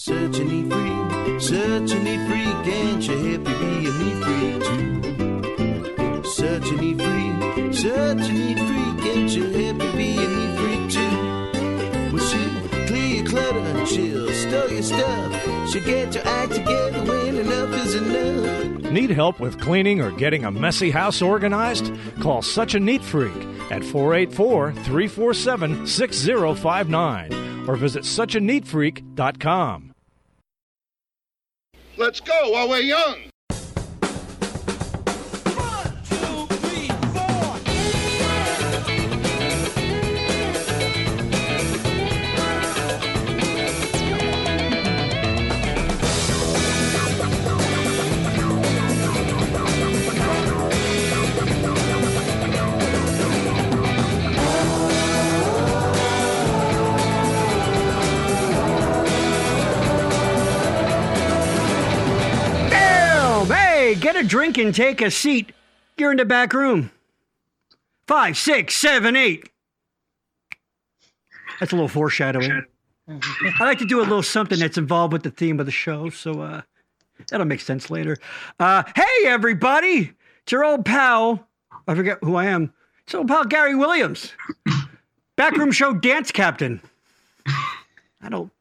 Such a neat freak, and you happy be a neat freak too. Such a neat freak, and you happy be a neat freak too. Well, she'll clear your clutter she'll store your stuff. She'll get your act together when enough is enough. Need help with cleaning or getting a messy house organized? Call Such a Neat Freak at 484 347 6059 or visit suchaneatfreak.com. Let's go while we're young. Hey, get a drink and take a seat. You're in the back room. Five, six, seven, eight. That's a little foreshadowing. I like to do a little something that's involved with the theme of the show, so uh, that'll make sense later. Uh, hey, everybody! It's your old pal. I forget who I am. It's old pal Gary Williams, backroom show dance captain. I don't.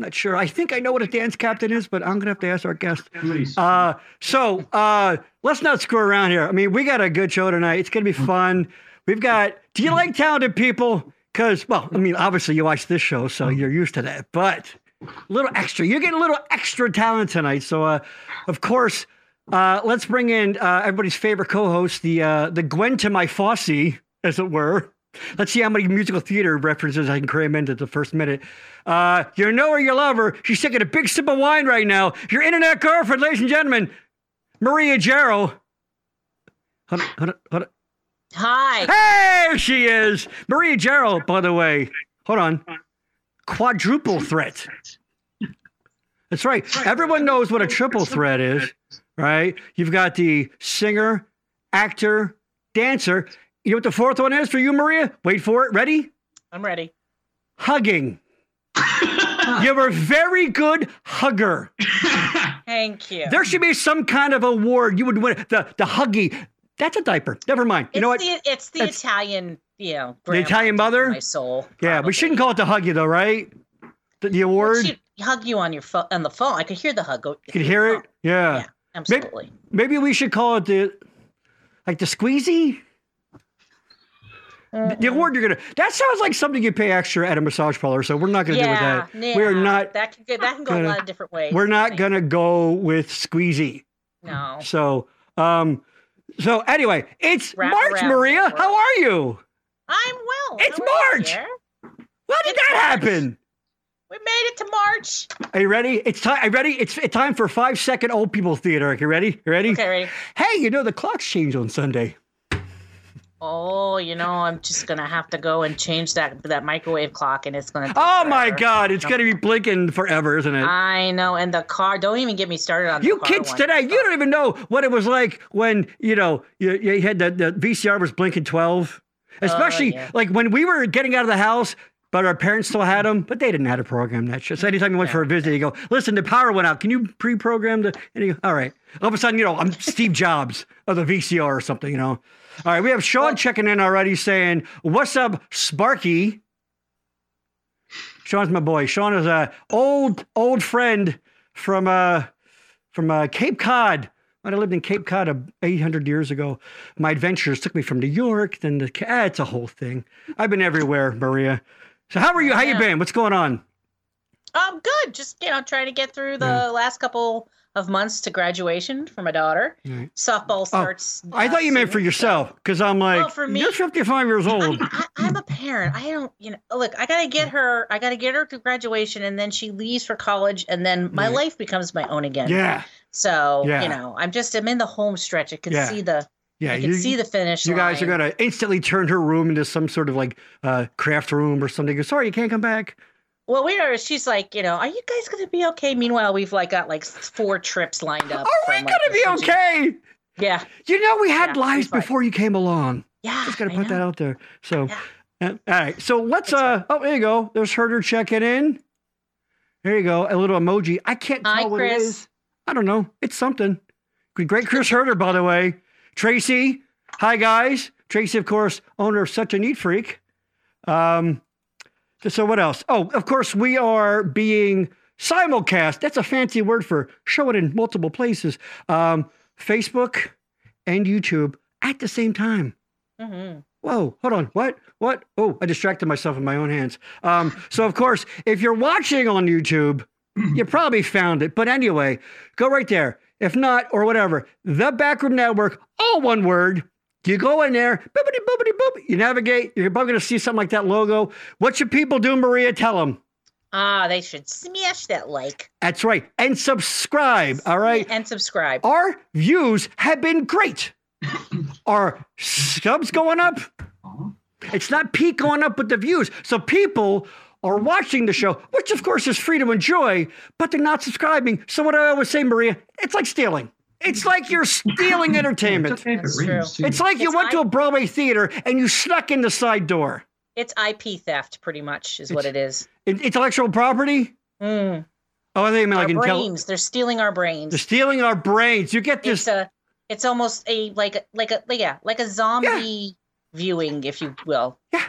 I'm not sure. I think I know what a dance captain is, but I'm gonna have to ask our guest. Uh, so uh, let's not screw around here. I mean, we got a good show tonight. It's gonna be fun. We've got. Do you like talented people? Because, well, I mean, obviously you watch this show, so you're used to that. But a little extra. You're getting a little extra talent tonight. So, uh, of course, uh, let's bring in uh, everybody's favorite co-host, the uh, the Gwen to my Fosse, as it were. Let's see how many musical theater references I can cram into the first minute. Uh, you know her, you love her. She's taking a big sip of wine right now. Your internet girlfriend, ladies and gentlemen, Maria Jarrow. Hold on, hold on, hold on. Hi. Hey, there she is. Maria Jarrow, by the way. Hold on. Quadruple threat. That's right. Everyone knows what a triple threat is, right? You've got the singer, actor, dancer. You know what the fourth one is for you, Maria? Wait for it. Ready? I'm ready. Hugging. You're a very good hugger. Thank you. There should be some kind of award you would win. The the huggy. That's a diaper. Never mind. You it's know what? The, it's the That's- Italian, you know, The Italian mother? My soul. Yeah, we shouldn't call it the huggy though, right? The, the award. She'd hug you on your phone on the phone. I could hear the hug. Go, You can hear it. Yeah. Yeah, absolutely. Maybe we should call it the like the squeezy. The, the award you're gonna. That sounds like something you pay extra at a massage parlor. So we're not gonna yeah, do with that. We're not. That can go. That can go a gonna- lot of different ways. We're not gonna go with squeezy. No. So, um, so anyway, it's Wrap March, Maria. How are you? I'm well. It's How are March! How did It's that March. happen? We made it to March. Are you ready? It's time. Are you ready? It's, it's time for five second old people theater. You ready? You ready? Okay, ready? Hey, you know the clocks change on Sunday. Oh, you know, I'm just gonna have to go and change that that microwave clock, and it's gonna. Oh my. God! It's gonna be blinking forever, isn't it? I know, and the car. Don't even get me started on the You kids today, you don't even know what it was like when you know you, you had the, the VCR was blinking twelve, oh, especially yeah. like when we were getting out of the house. But our parents still had them, but they didn't have to program that shit. So anytime you went for a visit, you go, "Listen, the power went out. Can you pre-program the?" And you go, "All right." All of a sudden, you know, I'm Steve Jobs of the VCR or something. You know. All right, we have Sean checking in already, saying, "What's up, Sparky?" Sean's my boy. Sean is a old old friend from uh from uh, Cape Cod. When I lived in Cape Cod uh, 800 years ago, my adventures took me from New York, then to ah, it's a whole thing. I've been everywhere, Maria. So how are you? How you been? What's going on? Um, good. Just you know, trying to get through the last couple of months to graduation for my daughter. Right. Softball starts. I uh, thought you meant for yourself because I'm like, Well, for me- you're 55 years old. I, I'm a parent. I don't, you know, look. I gotta get her. I gotta get her to graduation, and then she leaves for college, and then my Right. life becomes my own again. Yeah, So Yeah. you know, I'm just I'm in the home stretch. I can Yeah. see the yeah. I can see the finish. you guys are gonna instantly turn her room into some sort of like uh, craft room or something. Go, Sorry, you can't come back. Well, we are. She's like, you know, are you guys gonna be okay? Meanwhile, we've like got like four trips lined up. Are we from, like, gonna be okay? Yeah, You know, we had Yeah, lives fine. before you came along. yeah. Just gotta put that out there. So, Yeah. uh, all right. So let's. uh Oh, there you go. There's Herder checking in. There you go. A little emoji. I can't tell Hi, what it Chris. is. I don't know. It's something. Great Chris Herder, by the way. Tracy. Hi, guys. Tracy, of course, owner of Such a Neat Freak. Um, so what else? Oh, of course, we are being simulcast. That's a fancy word for show it in multiple places. Um, Facebook and YouTube at the same time. hmm Whoa, hold on. What? What? Oh, I distracted myself in my own hands. Um, so, of course, if you're watching on YouTube, you probably found it. But anyway, go right there. If not, or whatever, the Backroom Network, all one word. You go in there, boopity boopity boop. You navigate. You're probably going to see something like that logo. What should people do, Maria? Tell them. Ah, they should smash that like. That's right. And subscribe. All right. And subscribe. Our views have been great. Our subs going up. It's not peak going up with the views. So people are watching the show, which of course is free to enjoy, but they're not subscribing. So what I always say, Maria, it's like stealing. It's like you're stealing entertainment. It's okay That's rings. It's like you It's went to a Broadway theater and you snuck in the side door. It's IP theft, pretty much, is what it is. In- Intellectual property? Mm. Oh, I think I mean Our like intel- brains. They're stealing our brains. They're stealing our brains. You get this. it's a it's almost a like a like a like yeah like a zombie viewing if you will yeah,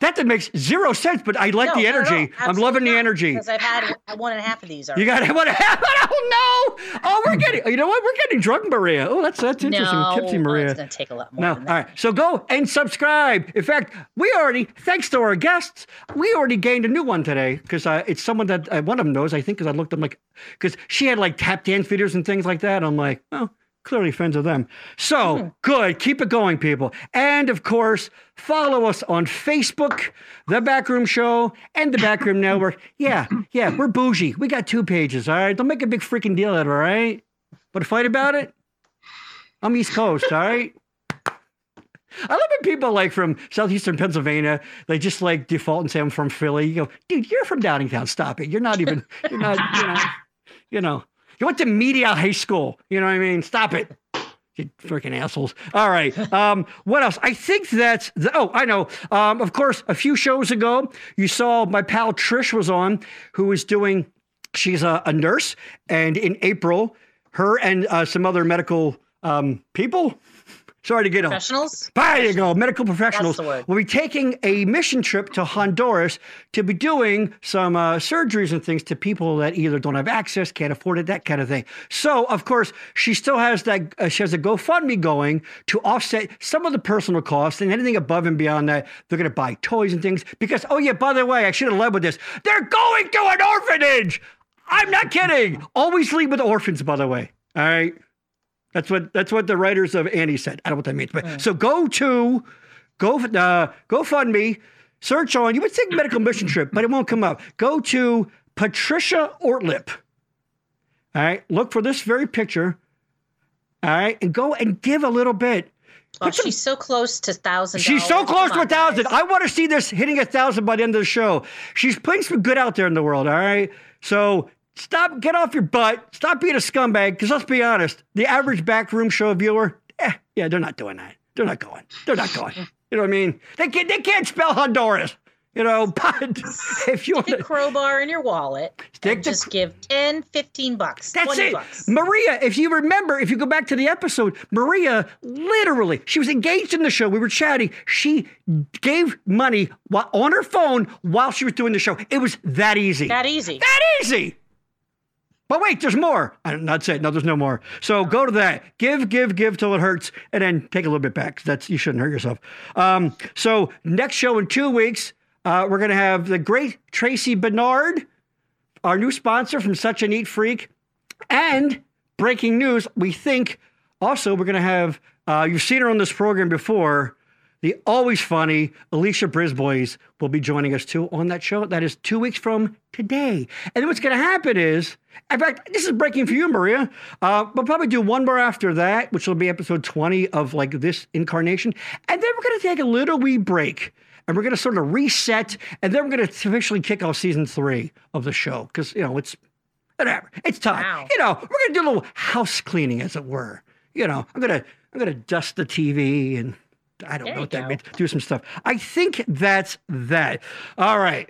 that that makes zero sense, but I like No, the not energy. I'm loving the energy. because i've had one and a half of these already. You got what happened? Oh no! Oh, we're getting. You know what? We're getting drunk, Maria. Oh, that's that's interesting. no, Tipsy Maria. it's gonna take a lot more No, all right. So go and subscribe. In fact, we already, thanks to our guests, we already gained a new one today because uh, it's someone that uh, one of them knows. I think because I looked them like because she had like tap dance videos and things like that. I'm like, oh, clearly friends of them. So Hmm. good. Keep it going, people. And of course, follow us on Facebook, The Backroom Show, and The Backroom Network. Yeah, yeah, we're bougie. We got two pages. All right. Don't make a big freaking deal out of it. All right. But a fight about it. I'm East Coast. All right. I love when people like from southeastern Pennsylvania, they just like default and say I'm from Philly. You go, dude, you're from Downingtown. Stop it. You're not even, you're not, you know, you know. You went to Media High School. You know what I mean? Stop it. You freaking assholes. All right. Um, what else? I think that's the, oh, I know. Um, of course, a few shows ago, you saw my pal Trish was on, who was doing, she's a, a nurse. And in April, her and uh, some other medical um, people, sorry to get on. professionals There you go. Medical professionals That's the word. will be taking a mission trip to Honduras to be doing some uh, surgeries and things to people that either don't have access, can't afford it, that kind of thing. So, of course, she still has that. Uh, she has a GoFundMe going to offset some of the personal costs and anything above and beyond that. They're going to buy toys and things because. Oh yeah, by the way, I should have led with this. They're going to an orphanage. I'm not kidding. Always lead with orphans, by the way. All right. That's what that's what the writers of Annie said. I don't know what that means, but so go to go uh, GoFundMe, search on. You would think medical mission trip, but it won't come up. Go to Patricia Ortlip. All right, look for this very picture. All right, and go and give a little bit. oh, she's so close to thousand She's so close to a thousand. I want to see this hitting a thousand by the end of the show. She's putting some good out there in the world. All right. So stop, get off your butt. Stop being a scumbag. Because let's be honest, the average backroom show viewer, eh, yeah, they're not doing that. They're not going. They're not going. You know what I mean? They can't. They can't spell Honduras. You know, but if you want a to. crowbar in your wallet Stick just give 10 15 bucks That's 20 it. bucks Maria, if you remember, if you go back to the episode, Maria literally, she was engaged in the show. We were chatting. She gave money on her phone while she was doing the show. It was that easy. that easy that easy. But wait, there's more. I- That's it. No, there's no more. So go to that. Give, give, give till it hurts, and then take a little bit back. That's you shouldn't hurt yourself. Um, so next show in two weeks, uh, we're gonna have the great Tracy Bernard, our new sponsor from Such a Neat Freak, and breaking news. We think also we're gonna have. Uh, you've seen her on this program before. The always funny Alicia Brisbois will be joining us too on that show. That is two weeks from today. And what's going to happen is, in fact, this is breaking for you, Maria. Uh, we'll probably do one more after that, which will be episode 20 of like this incarnation. And then we're going to take a little wee break and we're going to sort of reset. And then we're going to officially kick off season three of the show because, you know, it's whatever. It's time. Wow. You know, we're going to do a little house cleaning, as it were. You know, I'm going to, I'm going to dust the TV and I don't There know what that go. means. Do some stuff. I think that's that. All right.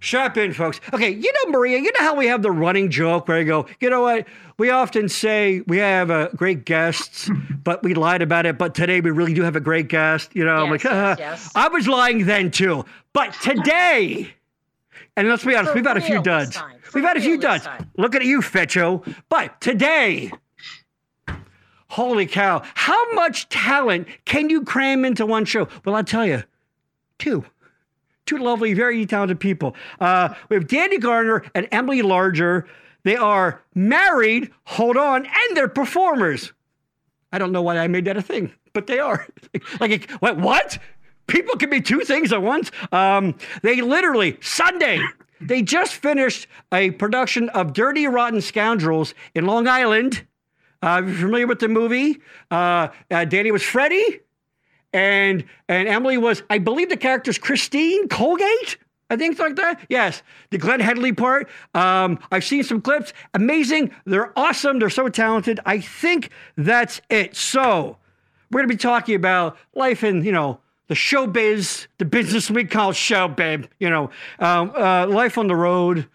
Strap in, folks. Okay, you know, Maria, you know how we have the running joke where I go, you know what? We often say we have uh, great guests, but we lied about it. But today we really do have a great guest. You know, I'm like, yes, yes. I was lying then too. But today, and let's be honest, For we've had a few duds. We've had a few duds. time. Look at you, Fetcho. But today, holy cow, how much talent can you cram into one show? Well, I'll tell you, two. Two lovely, very talented people. Uh, we have Danny Gardner and Emily Larger. They are married, hold on, and they're performers. I don't know why I made that a thing, but they are. like, what? What? People can be two things at once. Um, they literally Sunday. They just finished a production of Dirty Rotten Scoundrels in Long Island. Uh, you're familiar with the movie? Uh, uh, Danny was Freddie, and and Emily was, I believe, the character's Christine Colgate. I think it's like that. Yes, the Glenn Headley part. Um, I've seen some clips. Amazing. They're awesome. They're so talented. I think that's it. So we're gonna be talking about life in you know the showbiz, the business we call show, babe. You know, um, uh, life on the road,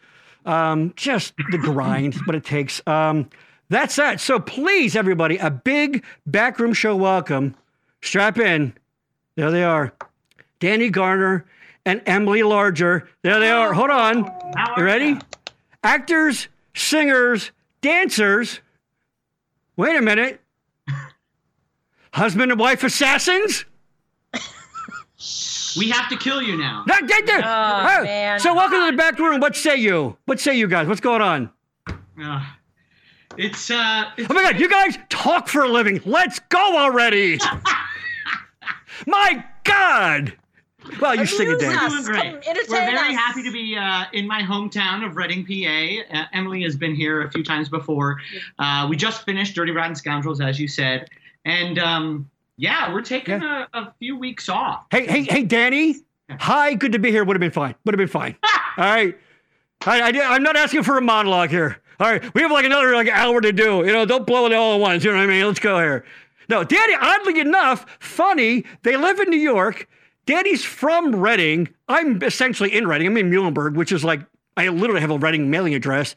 um, just the grind, what it takes. Um, that's that. So please, everybody, a big backroom show welcome. Strap in. There they are, Danny Gardner and Emily Larger. There they are. Hold on. How You ready? ya? Actors, singers, dancers. Wait a minute. Husband and wife assassins? We have to kill you now. That, that, that- Oh, Oh, man. So welcome to the back room. What say you? What say you guys? What's going on? Uh, it's uh, it's, Oh my God, you guys talk for a living. Let's go already. my God. Well, you sing a Amuse dance. us. doing great. We're very us. happy to be uh, in my hometown of Reading, PA. Uh, Emily has been here a few times before. Uh, we just finished Dirty Rotten Scoundrels, as you said, and um, yeah, we're taking a, a few weeks off. Hey, hey, hey, Danny. Hi, good to be here. Would have been fine. Would have been fine. All right. I, I, I'm not asking for a monologue here. All right. We have like another like hour to do. You know, don't blow it all at once. You know what I mean? Let's go here. No, Danny, oddly enough, funny, they live in New York. Danny's from Reading. I'm essentially in Reading. I'm in Muhlenberg, which is like, I literally have a Reading mailing address.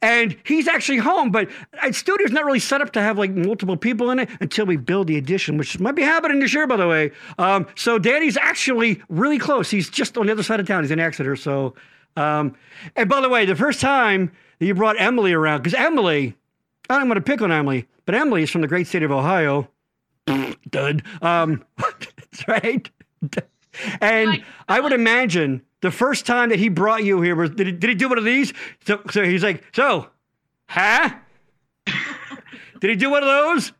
And he's actually home, but studio's not really set up to have like multiple people in it until we build the addition, which might be happening this year, by the way. Um, so Danny's actually really close. He's just on the other side of town. He's in Exeter. So, um, and by the way, the first time you brought Emily around, because Emily, I'm going to pick on Emily, but Emily is from the great state of Ohio. Dud. Um, right. And I would imagine the first time that he brought you here was did he, did he do one of these? So, so he's like, so, huh? did he do one of those?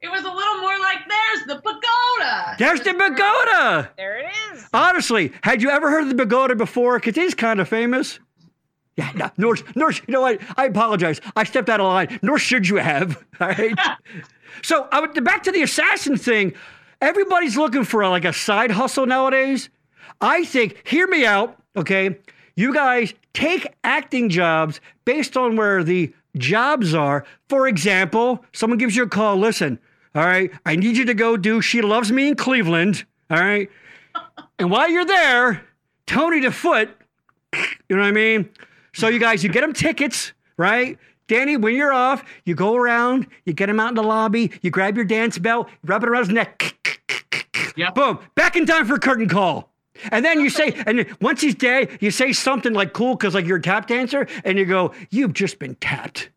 It was a little more like there's the pagoda. There's the pagoda. There it is. Honestly, had you ever heard of the pagoda before? Because he's kind of famous. Yeah, no, nor, nor, you know what? I apologize. I stepped out of line. Nor should you have. All right. so I would, back to the assassin thing. Everybody's looking for a, like a side hustle nowadays. I think, hear me out, okay? You guys take acting jobs based on where the jobs are. For example, someone gives you a call. Listen, all right, I need you to go do She Loves Me in Cleveland. All right. And while you're there, Tony DeFoot, you know what I mean? So you guys, you get them tickets, right? Danny, when you're off, you go around, you get him out in the lobby, you grab your dance belt, rub it around his neck. Yep. Boom. Back in time for a curtain call. And then you say, and once he's dead, you say something like cool because like you're a tap dancer, and you go, "You've just been tapped."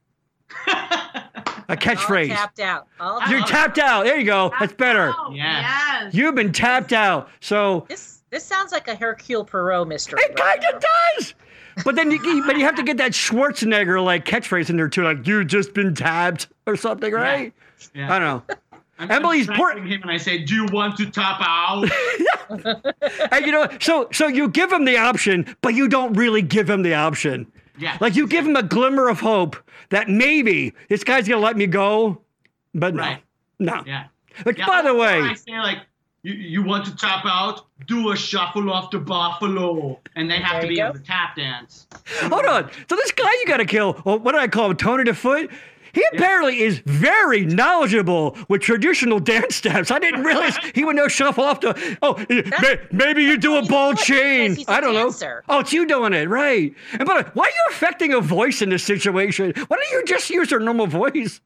a All catchphrase. tapped out. All You're tapped. tapped out. There you go. That's better. Oh, Yes. yes. You've been tapped out. So This this sounds like a Hercule Poirot mystery. It kind of does. But then you, but you have to get that Schwarzenegger like catchphrase in there too, like you just been tabbed or something, right? Yeah. I don't know. I'm, Emily's I'm tracking him and I say, "Do you want to top out?" And you know, so so you give him the option, but you don't really give him the option. Yeah. Like you give him a glimmer of hope that maybe this guy's gonna let me go, but no, Right. no. yeah. Like yeah. by the way, I say like, you, "You want to tap out? Do a shuffle off the buffalo," and they have There to be go. able to tap dance. hold on. So this guy you gotta kill. Well, what do I call him? Tony DeFoot. He apparently is very knowledgeable with traditional dance steps. I didn't realize he would know shuffle off the. Oh, may, maybe you do a ball good chain. because he's a I don't dancer. know. Oh, it's you doing it, right? And but why are you affecting a voice in this situation? Why don't you just use your normal voice?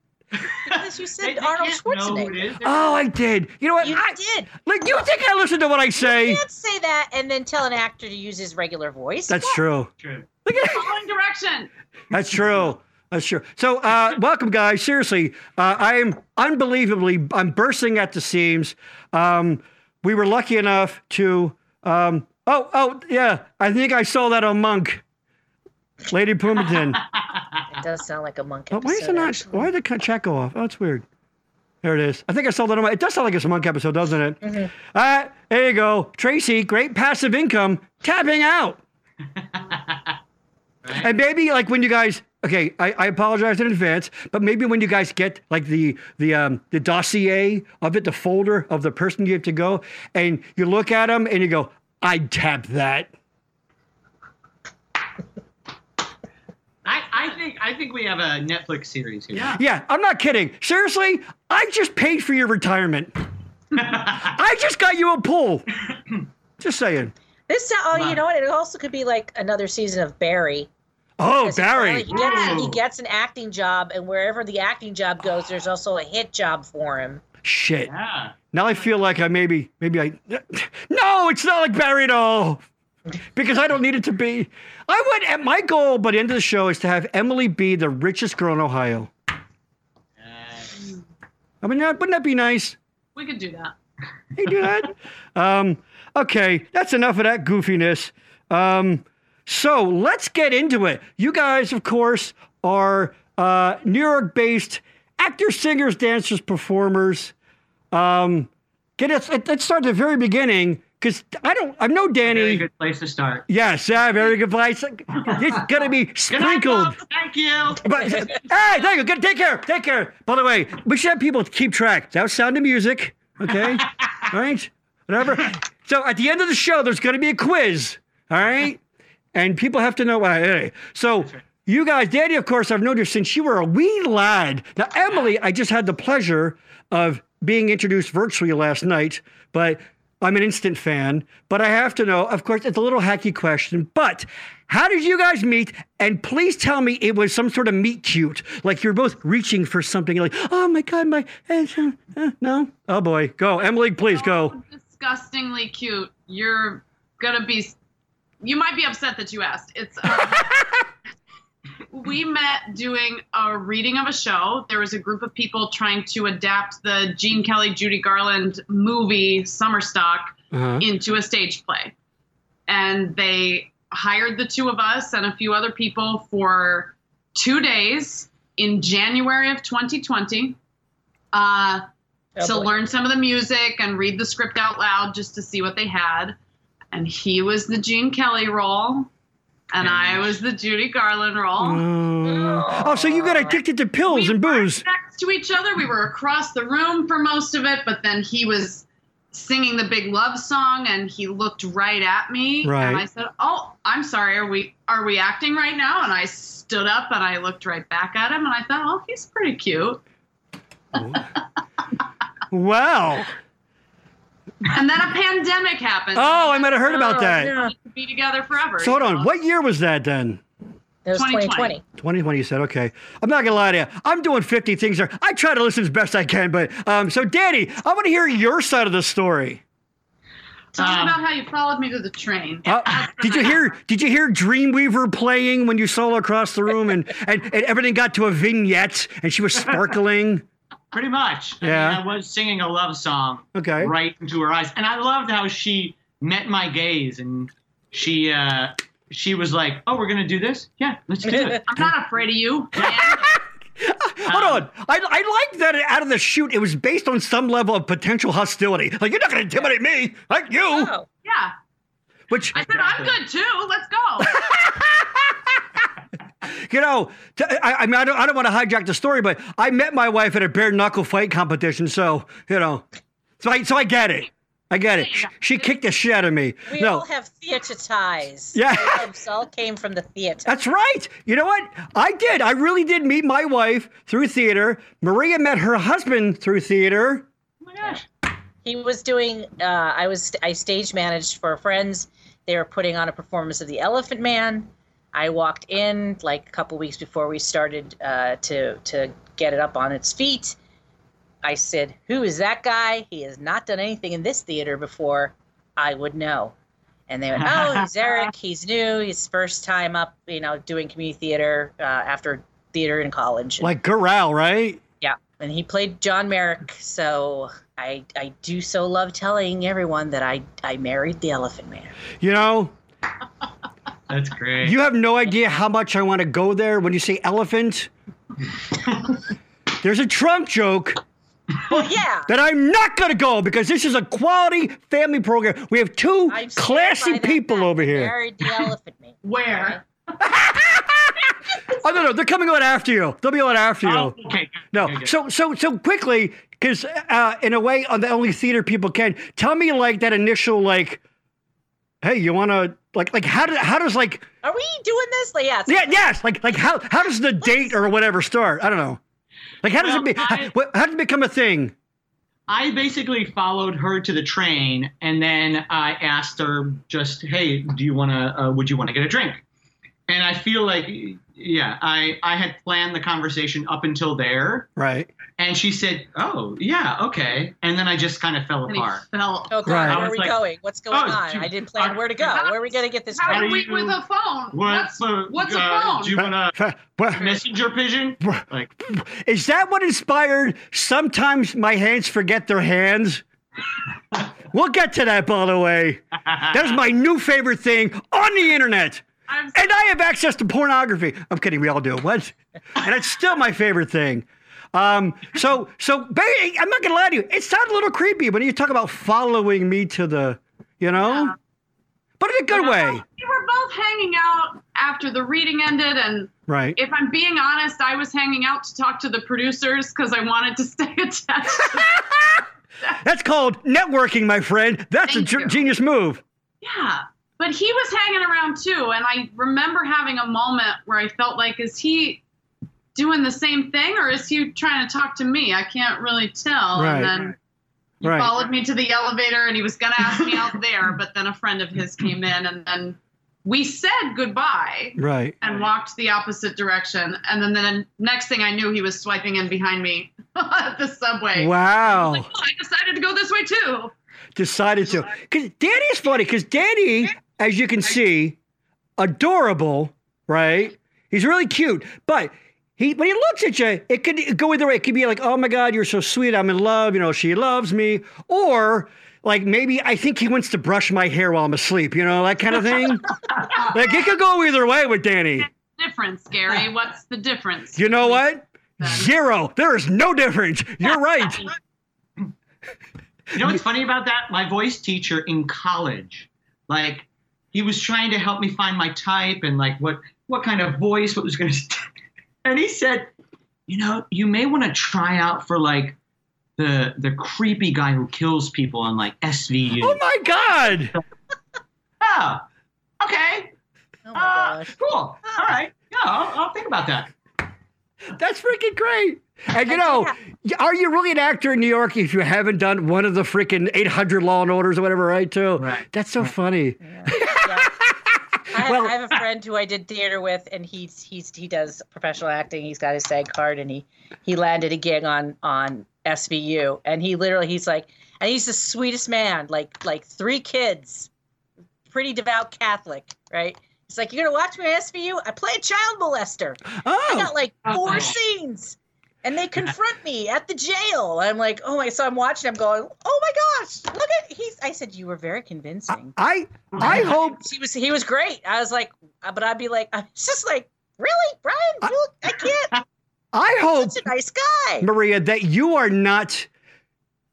Because you said They, they Arnold can't know who it Schwarzenegger. Oh, I did. You know what? You I, did. Like you think I listen to what I say? You can't say that and then tell an actor to use his regular voice. That's true. True. Look at Following direction. That's true. That's true. So, uh, welcome, guys. Seriously, uh, I am unbelievably. I'm bursting at the seams. Um, we were lucky enough to. Um, oh, oh, yeah. I think I saw that on Monk. Lady Pumaton. It does sound like a monk episode. why is it not? actually. Why did the chat go off? Oh, it's weird. There it is. I think I saw that on my. It does sound like it's a Monk episode, doesn't it? Mm-hmm. Uh, there you go. Tracy, great passive income, tapping out. And maybe like when you guys okay, I, I apologize in advance, but maybe when you guys get like the the um the dossier of it, the folder of the person you have to go, and you look at them and you go, I'd tap that. I, I think I think we have a Netflix series here. Yeah. Yeah, I'm not kidding. Seriously, I just paid for your retirement. I just got you a pool. Just saying. This oh, Wow. you know what? It also could be like another season of Barry. Oh, Because he Barry. finally- He gets, he gets an acting job, and wherever the acting job goes, there's also a hit job for him. Shit. Yeah. Now I feel like I maybe maybe I No, it's not like Barry at all. Because I don't need it to be. I would and my goal by the end of the show is to have Emily be the richest girl in Ohio. Uh, I mean, wouldn't that be nice? We could do that. Hey, do that. um, okay, that's enough of that goofiness. Um, so let's get into it. You guys, of course, are uh, New York-based actors, singers, dancers, performers. Um, get us. Let's start at the very beginning because I don't. I know Danny. very good place to start. Yes, uh, very good advice. It's gonna be Good night, sprinkled. Thank you. But hey, thank you. Good. Take care. Take care. By the way, we should have people keep track. That was Sound of Music. Okay. right. Whatever. So at the end of the show, there's to be a quiz. All right. And people have to know why. Hey. So you guys, Danny, of course, I've known you since you were a wee lad. Now, Emily, I just had the pleasure of being introduced virtually last night, but I'm an instant fan. But I have to know, of course, it's a little hacky question, but how did you guys meet? And please tell me it was some sort of meet cute. Like you're both reaching for something. Like, oh my God, my. eh, eh, no? Oh boy. Go. Emily, please go. Oh, disgustingly cute. You're gonna be. You might be upset that you asked. It's. Um, we met doing a reading of a show. There was a group of people trying to adapt the Gene Kelly, Judy Garland movie Summer Stock Uh-huh. into a stage play. And they hired the two of us and a few other people for two days in January of 2020 uh, Oh, to boy. learn some of the music and read the script out loud just to see what they had. And he was the Gene Kelly role, and I was the Judy Garland role. Uh, oh, so you got addicted to pills we and booze. next to each other. We were across the room for most of it, but then he was singing the big love song and he looked right at me Right. and I said, "Oh, I'm sorry. Are we are we acting right now?" And I stood up and I looked right back at him and I thought, "Oh, he's pretty cute." Wow. And then a pandemic happened. Oh, I might have heard about Oh, that. yeah. We be together forever. So hold you on. know? What year was that then? It was 2020. 2020. 2020, you said, okay. I'm not gonna lie to you. I'm doing 50 things there. I try to listen as best I can, but um, so Danny, I want to hear your side of the story. Tell me Um, about how you followed me to the train. Uh, did you hear? Did you hear Dreamweaver playing when you saw her across the room, and, and and everything got to a vignette, and she was sparkling? Pretty much. I mean, Yeah. I was singing a love song Okay. right into her eyes, and I loved how she met my gaze, and she uh, she was like, "Oh, we're gonna do this? Yeah, let's do it." I'm not afraid of you. man. Hold on. I, I like that out of the chute, it was based on some level of potential hostility. Like you're not gonna intimidate me, like you. Oh, yeah. Which I said, I'm good too. Let's go. you know, t- I, I mean, I don't, I don't want to hijack the story, but I met my wife at a bare knuckle fight competition, so you know, so I, so I get it. I get it. She, she kicked the shit out of me. We no, all have theater ties. Yeah. Hopes all came from the theater. That's right. You know what? I did. I really did meet my wife through theater. Maria met her husband through theater. Oh my gosh. He was doing. Uh, I was. I stage managed for friends. They were putting on a performance of The Elephant Man. I walked in like a couple weeks before we started uh, to to get it up on its feet. I said, "Who is that guy? He has not done anything in this theater before. I would know." And they went, "Oh, he's Eric. He's new. He's first time up, you know, doing community theater uh, after theater in college." Like Gural, right? Yeah, and he played John Merrick. So I I do so love telling everyone that I I married the Elephant Man. You know, That's great. you have no idea how much I want to go there when you say elephant. There's a Trump joke Well, yeah. that I'm not going to go because this is a quality family program. We have 2 I'm stand classy by that people fact. over I here. Married the Elephant Man. Where? Oh no, no, they're coming on after you. They'll be on after you. Oh, okay. No, Okay, so so so quickly, because uh, in a way, on the only theater people can tell me like that initial like, hey, you want to like like how do how does like Are we doing this? Like, yeah. It's yeah yes like like how how does the date or whatever start? I don't know. Like how does Well, it be? I- what, how does it become a thing? I basically followed her to the train, and then I asked her just, "Hey, do you want to? Uh, would you want to get a drink?" And I feel like, yeah, I I had planned the conversation up until there, Right. and she said, "Oh, yeah, okay," and then I just kind of fell And apart. fell. Oh, God, Right. Where are we like, going? What's going oh, on? gee, I didn't plan uh, where to go. how- Where are we going to get this How How do do we you- with a phone? What's What's, uh, what's a uh, phone? Do you want to What- messenger pigeon? Like, Is that what inspired? Sometimes my hands forget their hands. We'll get to that, by the way. That is my new favorite thing on the internet. I'm And I have access to pornography. I'm kidding. We all do. What? And it's still my favorite thing. Um, so, so I'm not gonna lie to you. It sounded a little creepy when you talk about following me to the, you know, Yeah. but in a good way, We were both hanging out after the reading ended, and right? if I'm being honest, I was hanging out to talk to the producers because I wanted to stay attached. That's called networking, my friend. That's Thank a genius move. yeah, but he was hanging around too, and I remember having a moment where I felt like, is he doing the same thing, or is he trying to talk to me? I can't really tell. Right. And then he Right. followed me to the elevator, and he was gonna ask me out there, but then a friend of his came in, and then we said goodbye. Right. and walked the opposite direction. And then the next thing I knew, he was swiping in behind me at the subway. Wow. Like, oh, I decided to go this way too. decided to. Because Danny is funny. Because Danny, as you can see, adorable, right? He's really cute, but. He, when he looks at you, it could go either way. It could be like, "Oh my God, you're so sweet. I'm in love. You know, she loves me," or like maybe I think he wants to brush my hair while I'm asleep. You know, that kind of thing. like it could go either way with Danny. Difference, Gary. What's the difference? You know what? Zero. There is no difference. You're right. You know what's funny about that? My voice teacher in college, like, he was trying to help me find my type and like what what kind of voice, what was going to, and he said, you know, you may want to try out for like the the creepy guy who kills people on like SVU. Oh my God. Oh, okay, Oh my uh, gosh. cool. All right, yeah, I'll, I'll think about that. That's freaking great. And you know, are you really an actor in New York if you haven't done one of the freaking 800 Law and Orders or whatever, right? Too. Right. That's so funny. Yeah. I have, Well- I have a friend who I did theater with, and he's he's he does professional acting. He's got his SAG card, and he he landed a gig on on SVU, and he literally he's like, and he's the sweetest man, like like three kids, pretty devout Catholic, right? He's like, you're gonna watch me on SVU? I play a child molester. I Oh, got like four Oh. scenes. And they confront me at the jail. I'm like, oh my! So I'm watching. I'm going, oh my gosh! Look at he's. I said you were very convincing. I I hope He was he was great. I was like, uh, but I'd be like, I'm just like, really, Brian? You, I can't. I hope Such a nice guy. Maria that you are not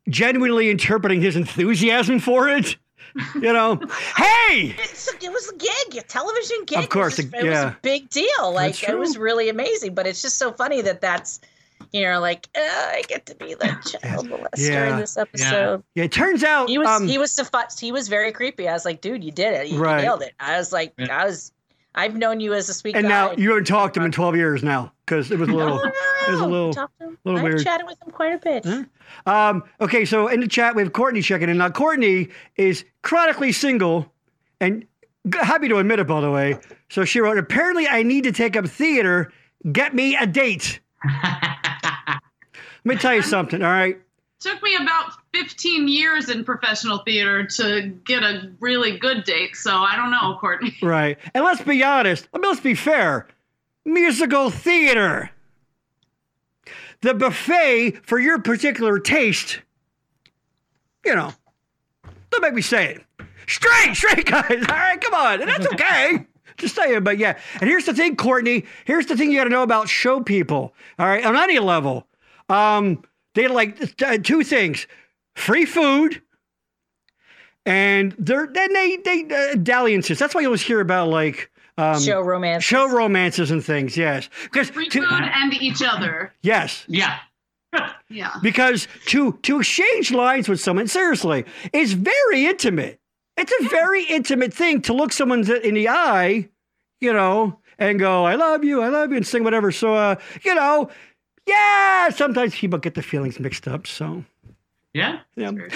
genuinely interpreting his enthusiasm for it. You know, hey, It's, it was a gig, a television gig. Of course, it was, it- it was yeah. a big deal. Like it was really amazing. But it's just so funny that that's, you know, like uh, I get to be the child molester Yeah. in this episode. Yeah, yeah. it turns out He was um, he was suffi- he was very creepy. I was like, dude, you did it. You, you Right. nailed it. I was like, Yeah. I was. I've known you as a sweet and guy. now you haven't talked to him in 12 years now because it was a Oh, little. no, it was a little- Talked to little I've weird. chatted with him quite a bit. Huh? Um, okay, so in the chat we have Courtney checking in. Now Courtney is chronically single and g- happy to admit it, by the way. So she wrote, "Apparently, I need to take up theater. Get me a date." Let me tell you something. All right, Took me about 15 years in professional theater to get a really good date, so I don't know, Courtney. right, and let's be honest. I mean, let's be fair. Musical theater. The buffet for your particular taste. You know, don't make me say it. Straight, straight guys. All right, come on. And that's okay. Just saying, but yeah. And here's the thing, Courtney. Here's the thing you got to know about show people. All right, on any level, um, they like uh, two things: free food, and they're then they they uh, dalliances. That's why you always hear about like um, Show romance. show romances and things. Yes, because Free to- food and each other. yes, yeah. Yeah. because to to exchange lines with someone seriously is very intimate. It's a very intimate thing to look someone in the eye, you know, and go, "I love you, I love you," and sing whatever. So, uh, you know, yeah. Sometimes people get the feelings mixed up. So, Yeah. yeah. Daddy,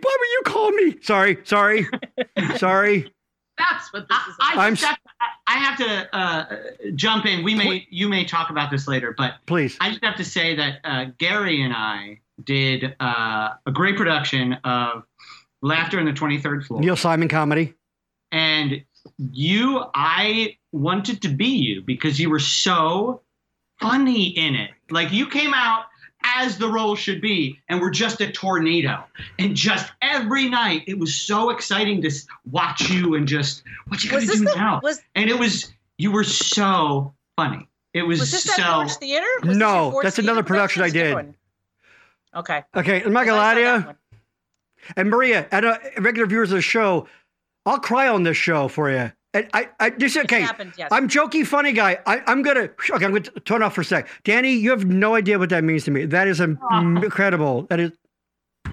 why were you calling me? Sorry, sorry, sorry. That's what this I, is. I, about. I'm just have, I have to uh, jump in. We may, you may talk about this later, but Please. I just have to say that uh, Gary and I did uh, a great production of Laughter in the 23rd Floor. Neil Simon comedy. and you i wanted to be you because you were so funny in it like you came out as the role should be and we're just a tornado and just every night it was so exciting to watch you and just what you gonna do the now was and it was you were so funny it was, was this so that Forge Theater? Was No, your Forge that's Theater another production I That's a did. Okay. Okay, I'm not gonna lie to you. And Maria, and uh, regular viewers of the show, I'll cry on this show for you. And I, I this okay. Happened, yes. I'm jokey, funny guy. I, I'm gonna okay. I'm gonna turn off for a sec. Danny, you have no idea what that means to me. That is im- incredible. That is.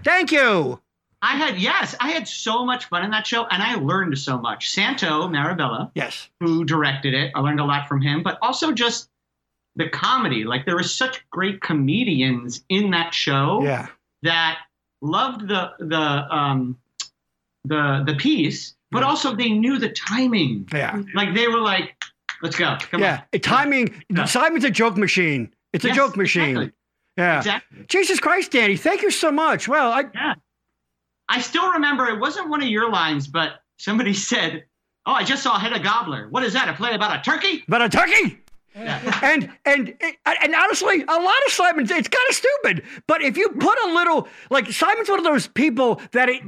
Thank you. i had yes i had so much fun in that show and i learned so much santo marabella Yes. who directed it. I learned a lot from him, but also just the comedy. Like there were such great comedians in that show Yeah. that loved the the um the the piece, but Yeah. also they knew the timing. Yeah. Mm-hmm. Like they were like, "Let's go, come yeah. on." Timing. Simon's a joke machine. It's a joke machine. exactly. Yeah. Exactly. Jesus Christ, Danny, thank you so much. Well, I Yeah. I still remember it wasn't one of your lines, but somebody said, "Oh, I just saw Hedda Gobbler. What is that? A play about a turkey?" About a turkey. Yeah. and and and honestly, a lot of Simon's it's kind of stupid. But if you put a little like Simon's one of those people that it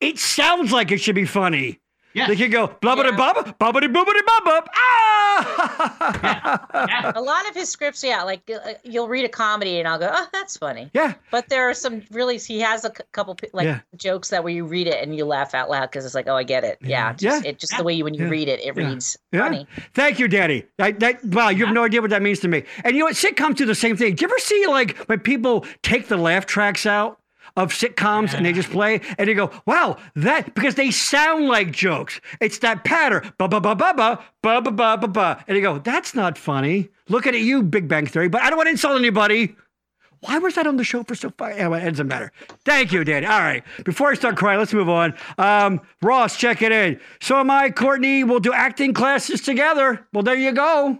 it sounds like it should be funny. Yes. They can go blubbity bub, bubbity boobity bub bub. Ah! Yeah. A lot of his scripts, yeah, like uh, you'll read a comedy and I'll go, oh, that's funny. yeah, But there are some really, he has a c- couple like Yeah. jokes that where you read it and you laugh out loud because it's like, oh, I get it. Yeah, Yeah. just, it just the way you when you Yeah. read it, it Yeah. reads yeah. funny. Thank you, Daddy. I, that, wow, you have no idea what that means to me. And you know what? Sitcoms do the same thing. Do you ever see like when people take the laugh tracks out? Of sitcoms and they just play and they go, wow, that because they sound like jokes. It's that pattern, ba ba ba ba ba ba ba ba ba ba, and they go, that's not funny. Looking at you, Big Bang Theory, but I don't want to insult anybody. Why was that on the show for so far? Anyway, it doesn't matter. Thank you, Danny. All right. Before I start crying, let's move on. Um, Ross, check it in. So am I, Courtney. We'll do acting classes together. Well, there you go.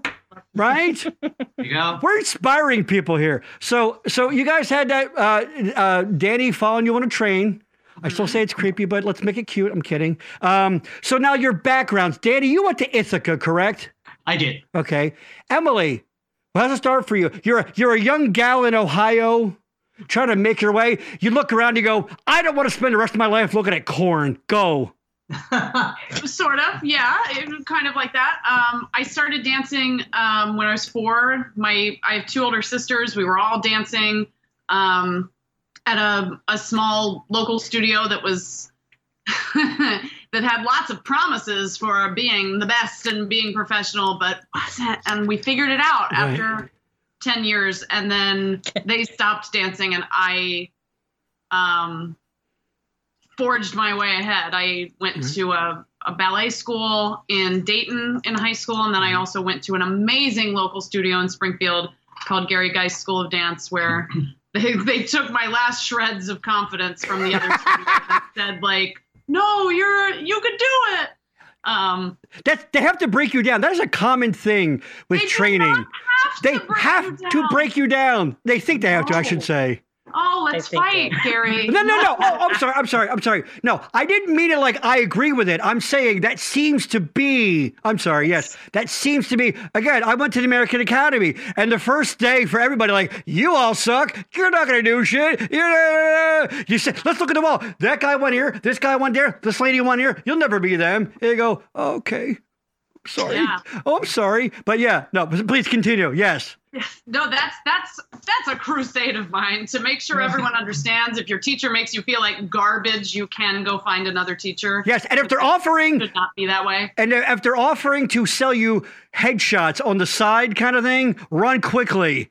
Right? You go. We're inspiring people here. So, so you guys had that uh, uh, Danny following you on a train. I still say it's creepy, but let's make it cute. I'm kidding. Um, so now your backgrounds, Danny. You went to Ithaca, correct? I did. Okay. Emily, well, how's it start for you? You're a, you're a young gal in Ohio trying to make your way. You look around, you go, I don't want to spend the rest of my life looking at corn. Go. sort of yeah it was kind of like that. Um, i started dancing um, when i was four. My i have two older sisters. We were all dancing um, at a, a small local studio that was that had lots of promises for being the best and being professional but wasn't and we figured it out Right. after 10 years and then they stopped dancing and I um, forged my way ahead. I went Mhm. to a, a ballet school in Dayton in high school and then I also went to an amazing local studio in Springfield called Gary Geist School of Dance where they, they took my last shreds of confidence from the other studios and said like, no, you're you could do it. Um, That they have to break you down. That is a common thing with They do training. not have they to break have to break you down. They think they have to. I should say. Oh, let's fight, that- Gary. No, no, no. Oh, I'm sorry. I'm sorry. I'm sorry. No, I didn't mean it like I agree with it. I'm saying that seems to be. I'm sorry. Yes, that seems to be. Again, I went to the American Academy, and the first day for everybody, like, you all suck. You're not gonna do shit. You're. You said, let's look at the wall. That guy went here. This guy went there. This lady went here. You'll never be them. And you go, okay. Sorry. Yeah. Oh, I'm sorry. But yeah, no. Please continue. Yes. No, that's that's that's a crusade of mine to make sure everyone understands. If your teacher makes you feel like garbage, you can go find another teacher. Yes. And if they're offering It should not be that way. And if they're offering to sell you headshots on the side kind of thing, run quickly.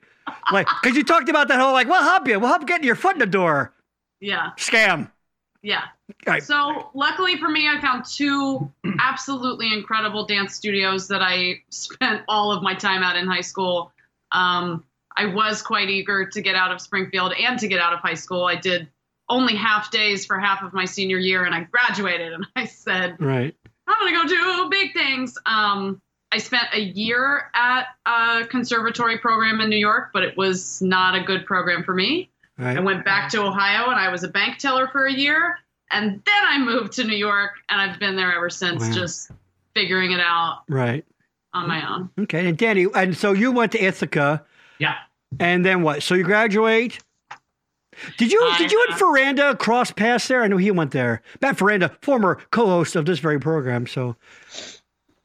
Like, because you talked about that whole, like, we'll help you. We'll help getting your foot in the door. Yeah, Scam. Yeah. Right. So luckily for me, I found two absolutely incredible dance studios that I spent all of my time at in high school. Um, I was quite eager to get out of Springfield and to get out of high school. I did only half days for half of my senior year, and I graduated. And I said, Right. I'm gonna go do big things. Um, I spent a year at a conservatory program in New York, but it was not a good program for me. I Right. went back to Ohio and I was a bank teller for a year, and then I moved to New York, and I've been there ever since, Wow. just figuring it out Right. on my own. Okay. And Danny, and so you went to Ithaca, Yeah. and then what? So you graduate. Did you did you and I- Ferranda cross paths there? I know he went there. Matt Ferranda, former co-host of this very program. So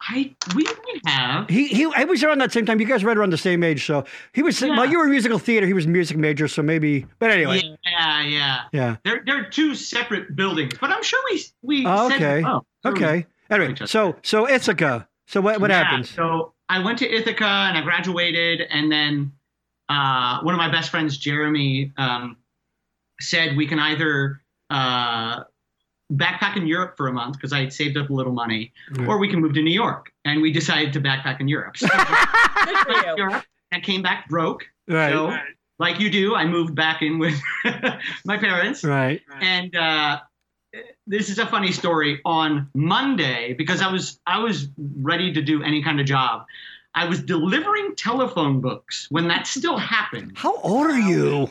I we might have. he he I was around that same time. You guys were right around the same age. So he was Yeah. well, you were musical theater. He was music major. So maybe. But anyway. Yeah, yeah. Yeah. They're they're two separate buildings, but I'm sure we we. Oh, said- okay. oh, Okay. Anyway, so so Ithaca. So what what Yeah, happens? So I went to Ithaca and I graduated, and then uh, one of my best friends, Jeremy, um, said we can either uh, backpack in Europe for a month because I had saved up a little money, Right. or we can move to New York. And we decided to backpack in Europe. So Good. Europe, I came back broke. Right. So, like you do, I moved back in with my parents. Right. And uh, this is a funny story. On Monday, because I was I was ready to do any kind of job, I was delivering telephone books when that still happened. How old are you?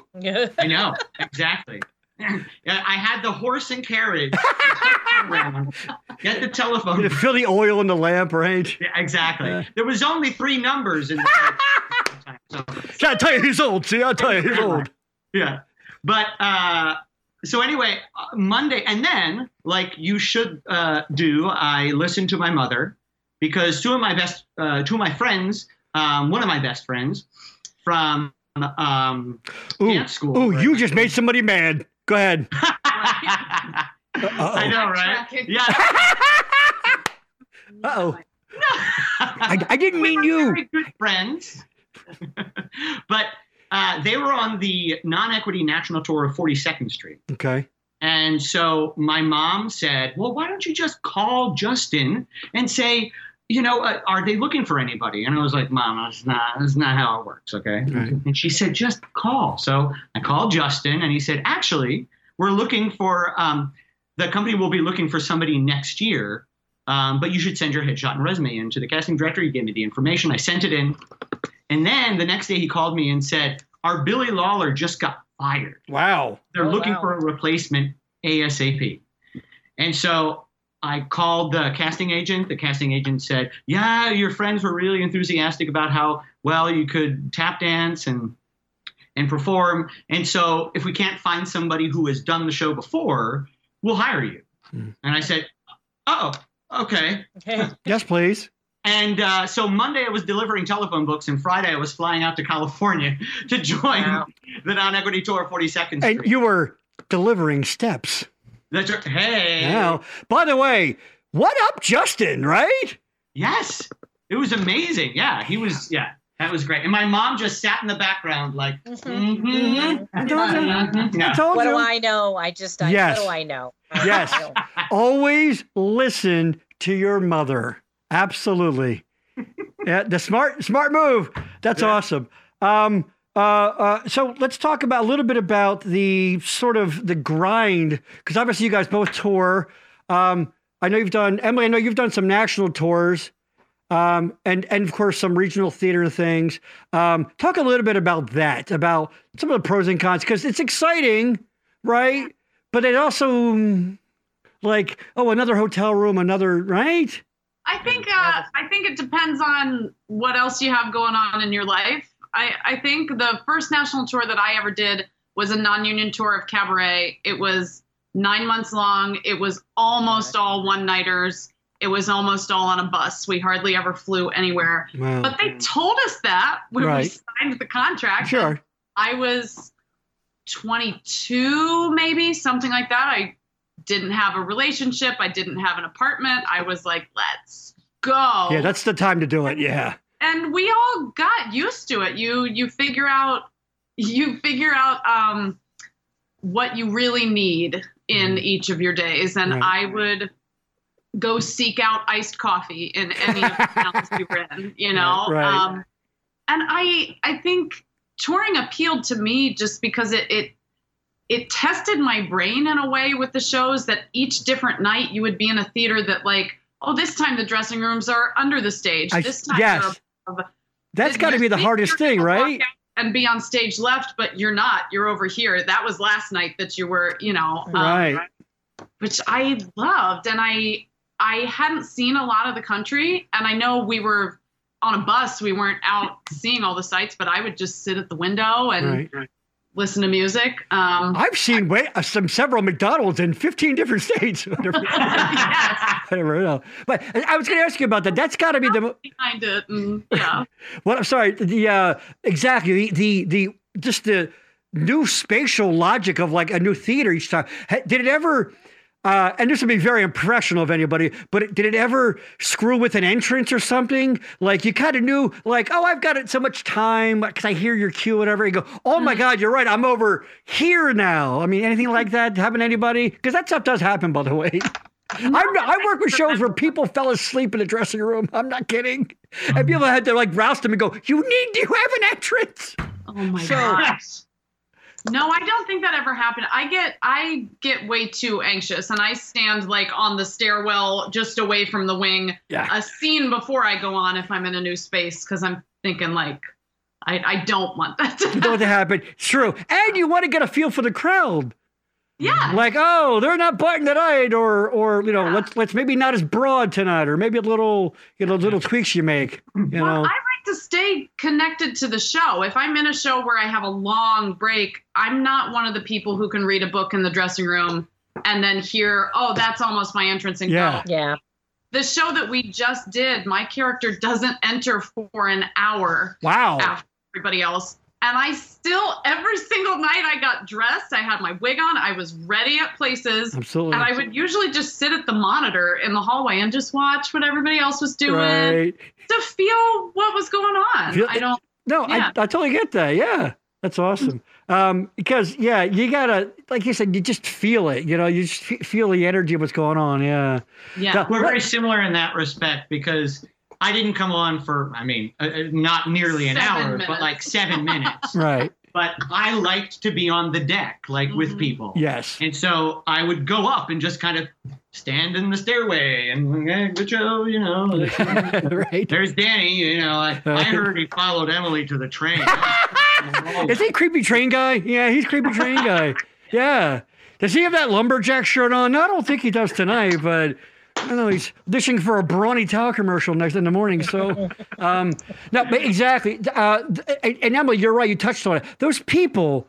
I know exactly. I had the horse and carriage. Get the telephone. You fill the oil in the lamp, right? Yeah, exactly. Yeah. There was only three numbers in the. so, See, I'll tell you he's old. See, I'll tell you he's old. yeah but uh so anyway uh, monday and then like you should uh do i listened to my mother because two of my best uh two of my friends um one of my best friends from um Ooh, dance school ooh, you just made somebody mad. Go ahead. i know right yeah Uh-oh. I, I didn't we mean were you. very good friends but uh, they were on the non-equity national tour of 42nd street Okay. And so my mom said, "Well, why don't you just call Justin and say, you know, uh, are they looking for anybody?" And I was like, "Mom, that's not that's not how it works, okay?" Right. And she said, "Just call." So I called Justin, and he said, "Actually, we're looking for um, the company will be looking for somebody next year." Um, but you should send your headshot and resume in to the casting director. He gave me the information. I sent it in. And then the next day he called me and said, Our Billy Lawler just got fired Wow. they're Oh, looking wow. for a replacement ASAP. And so I called the casting agent. The casting agent said, "Yeah, your friends were really enthusiastic about how well you could tap dance and and perform. And so if we can't find somebody who has done the show before, we'll hire you." Hmm. And I said, "Oh, okay." Okay. Yes, please. And uh, so Monday I was delivering telephone books, and Friday I was flying out to California to join Wow. the non-equity tour, 42nd Street. And you were delivering steps. That's right. Hey. Now, by the way, what up, Justin? Right? Yes. It was amazing. Yeah, he was. Yeah, That was great. And my mom just sat in the background, like, Mhm. mhm. I told you. Mhm. I told What you. do I know? I just, I, Yes. what do I know? I Yes. know. Always listen to your mother. Absolutely. Yeah, the smart smart move. That's Yeah. awesome. Um, uh, uh, so let's talk about a little bit about the sort of the grind because obviously you guys both tour. Um, I know you've done Emily. I know you've done some national tours, um, and and of course some regional theater things. Um, talk a little bit about that, about some of the pros and cons, because it's exciting, right? But it also like oh another hotel room, another right. I think uh, I think it depends on what else you have going on in your life. I, I think the first national tour that I ever did was a non-union tour of cabaret. It was nine months long. It was almost all one-nighters. It was almost all on a bus. We hardly ever flew anywhere. Wow. But they told us that when we signed the contract. Sure. I was 22, maybe something like that. I didn't have a relationship. I didn't have an apartment. I was like, let's go. Yeah, that's the time to do it. Yeah. And we all got used to it. You you figure out you figure out um, what you really need in each of your days, and Right. I would go seek out iced coffee in any of the towns we were in. You know, Right, right. Um, and I I think touring appealed to me just because it it it tested my brain in a way with the shows that each different night you would be in a theater that like oh this time the dressing rooms are under the stage I- this time yes. They're. That's got to be the hardest thing, right? And be on stage left, but you're not. You're over here. That was last night that you were, you know, um, Right. which I loved. And I I hadn't seen a lot of the country, and I know we were on a bus. We weren't out seeing all the sights, but I would just sit at the window and Right. Listen to music. Um, I've seen way, uh, some several McDonald's in 15 different states. Whatever. yes, Whatever, no. But I was going to ask you about that. That's got to be the behind it. And, yeah. what I'm sorry. The uh, exactly the, the the just the new spatial logic of like a new theater each time. Did it ever? Uh, and this would be very impressional of anybody, but it, did it ever screw with an entrance or something? Like you kind of knew, like, oh, I've got it so much time because I hear your cue, whatever. You go, oh my mm. God, you're right. I'm over here now. I mean, anything like mm. that happen to anybody? Because that stuff does happen, by the way. I, I work with shows where people fell asleep in the dressing room. I'm not kidding. And mm. people had to like roust them and go, you need to have an entrance. Oh my So- gosh. No, I don't think that ever happened. I get I get way too anxious and I stand like on the stairwell just away from the wing Yeah. a scene before I go on if I'm in a new space because I'm thinking like I, I don't want that to what to happen. happen. True. And you want to get a feel for the crowd. Yeah. Like, oh, they're not butting tonight, or or you know, Yeah. let's let's maybe not as broad tonight, or maybe a little you know little tweaks you make. You Well, know. I to stay connected to the show. If I'm in a show where I have a long break, I'm not one of the people who can read a book in the dressing room and then hear, oh, that's almost my entrance and Yeah. go. Yeah. The show that we just did, my character doesn't enter for an hour Wow. after everybody else. And I still, every single night I got dressed, I had my wig on, I was ready at places. Absolutely. And I would usually just sit at the monitor in the hallway and just watch what everybody else was doing right. to feel what was going on. Feel- I don't. No, Yeah. I, I totally get that. Yeah. That's awesome. Um, because yeah, you gotta, like you said, you just feel it. You know, you just fe- feel the energy of what's going on. Yeah. Yeah. Now- We're very similar in that respect because I didn't come on for, I mean, uh, uh, not nearly an Seven hour, minutes. but like seven minutes. Right. But I liked to be on the deck, like with Mhm. people. Yes. And so I would go up and just kind of stand in the stairway and, eh, good show, you know. right. There's Danny, you know. I, I heard he followed Emily to the train. Is he creepy train guy? Yeah, he's creepy train guy. Yeah. Does he have that lumberjack shirt on? No, I don't think he does tonight, but I don't know he's auditioning for a Brawny Towel commercial next in the morning. So, um, no, but exactly. Uh, and Emily, you're right. You touched on it. Those people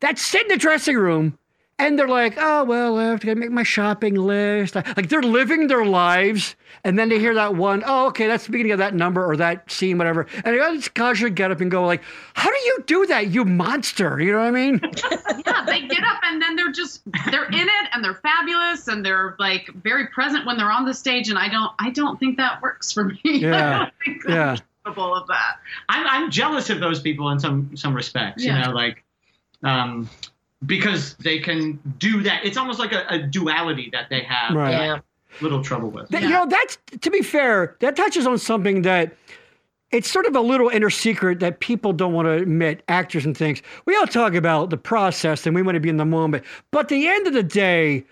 that sit in the dressing room and they're like, oh, well, I have to make my shopping list. Like they're living their lives. And then they hear that one, oh, okay, that's the beginning of that number or that scene, whatever. And they just casually get up and go like, how do you do that, you monster? You know what I mean? yeah, they get up and then they're just they're in it and they're fabulous and they're like very present when they're on the stage and I don't I don't think that works for me. I Yeah. don't think that- Yeah. capable of that. I'm, I'm jealous of those people in some some respects. Yeah. You know, like um, because they can do that. It's almost like a, a duality that they have Right. Yeah. little trouble with. That- You know, that's to be fair, that touches on something that it's sort of a little inner secret that people don't want to admit, actors and things. We all talk about the process and we want to be in the moment. But at the end of the day,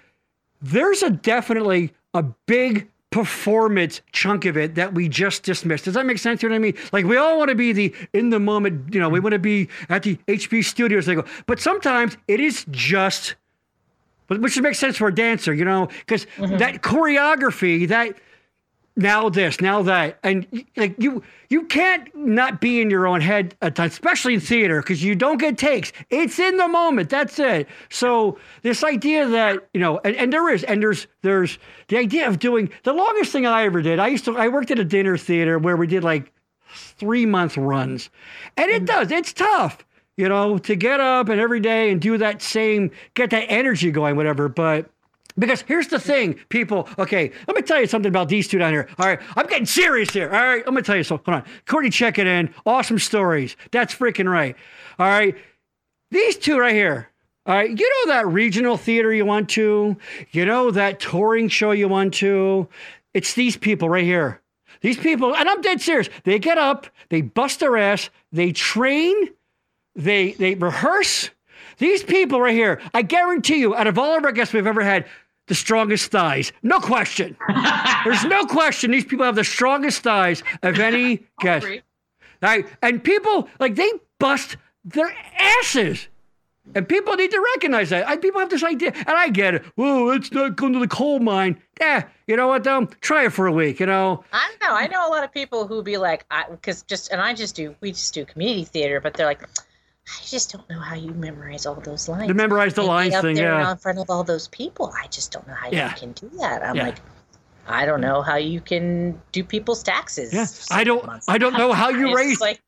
there's a definitely a big performance chunk of it that we just dismissed. Does that make sense? You know what I mean? Like we all want to be the in the moment, you know, we want to be at the HB studios. They go, but sometimes it is just which makes sense for a dancer, you know, because mm-hmm. that choreography, that now this, now that, and like you, you can't not be in your own head at times, especially in theater, because you don't get takes. It's in the moment. That's it. So this idea that you know, and, and there is, and there's, there's the idea of doing the longest thing I ever did. I used to, I worked at a dinner theater where we did like three month runs. And it mm. does, it's tough, you know, to get up and every day and do that same, get that energy going, whatever. But because here's the thing, people. Okay, let me tell you something about these two down here. All right, I'm getting serious here. All right, let me tell you something. Hold on. Courtney check it in. Awesome stories. That's freaking right. All right, these two right here. All right, you know that regional theater you went to? You know that touring show you went to? It's these people right here. These people, and I'm dead serious. They get up, they bust their ass, they train, they they rehearse. These people right here, I guarantee you, out of all of our guests we've ever had, the strongest thighs. No question. There's no question. These people have the strongest thighs of any guest. Right? And people like they bust their asses. And people need to recognize that. I, people have this idea, and I get it. Whoa, let's not going to the coal mine. Yeah, you know what? though? try it for a week. You know, I don't know. I know a lot of people who be like, because just and I just do. We just do community theater, but they're like, I just don't know how you memorize all those lines. to memorize the And be lines up thing. there Yeah, in front of all those people. I just don't know how Yeah. you can do that. I'm Yeah. like, I don't know how you can do people's taxes. yeah. I don't. I don't know how you raise. like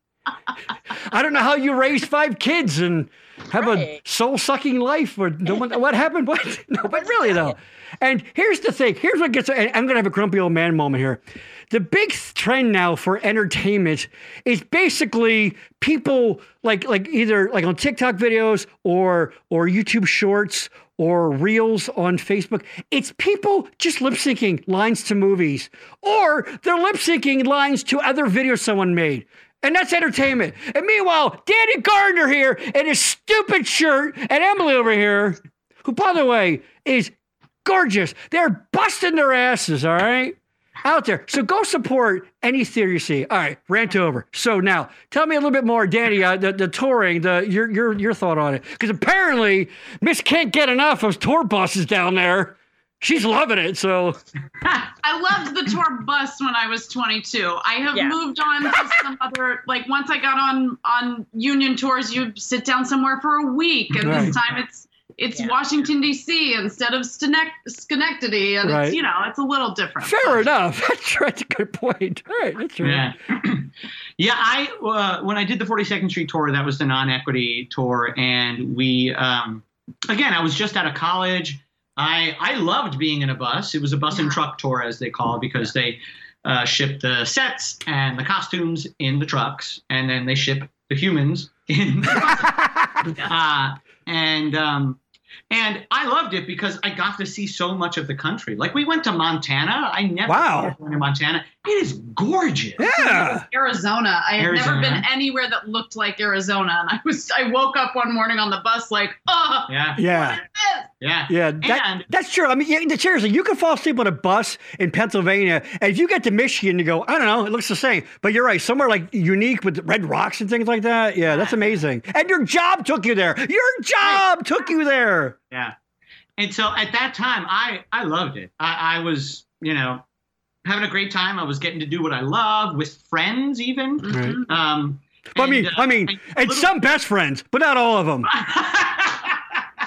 I don't know how you raise five kids and have a soul sucking life. Or no one, what happened? What? No, but really though. And here's the thing. Here's what gets. I'm gonna have a grumpy old man moment here. The big trend now for entertainment is basically people like like either like on TikTok videos or or YouTube shorts or reels on Facebook. It's people just lip syncing lines to movies or they're lip syncing lines to other videos someone made. And that's entertainment. And meanwhile, Danny Gardner here in his stupid shirt, and Emily over here, who, by the way, is gorgeous. They're busting their asses, all right? Out there. So go support any theater you see. All right, rant over. So now, tell me a little bit more, Danny, uh, the, the touring, the your your your thought on it. Because apparently, Miss can't get enough of tour buses down there. She's loving it. So I loved the tour bus when I was 22. I have Yeah. moved on to some other like once I got on on union tours, you sit down somewhere for a week, and Right. this time it's it's Yeah. Washington D.C. instead of Schenectady, and Right. it's you know it's a little different. fair but- enough. That's, that's a good point. All right, that's right. Yeah. yeah, I uh, when I did the 42nd Street tour, that was the non-equity tour, and we um, again, I was just out of college. I I loved being in a bus. It was a bus and truck tour, as they call it, because they uh, ship the sets and the costumes in the trucks, and then they ship the humans in. The buses. uh, and um, and I loved it because I got to see so much of the country. Like we went to Montana. I never Wow. thought to Montana. It is gorgeous. Yeah. Arizona. I had Arizona. never been anywhere that looked like Arizona, and I was I woke up one morning on the bus like, oh, Yeah. Yeah. what is this? Yeah. Yeah, that, And- that's true. I mean, yeah, seriously, you can fall asleep on a bus in Pennsylvania, and if you get to Michigan, you go, I don't know, it looks the same. But you're right, somewhere like unique with red rocks and things like that. Yeah, that's amazing. And your job took you there. Your job took you there. Yeah. And so at that time, I I loved it. I, I was, you know, having a great time. I was getting to do what I love with friends, even. Right. Um, I mean, and, uh, I mean, and little- some best friends, but not all of them.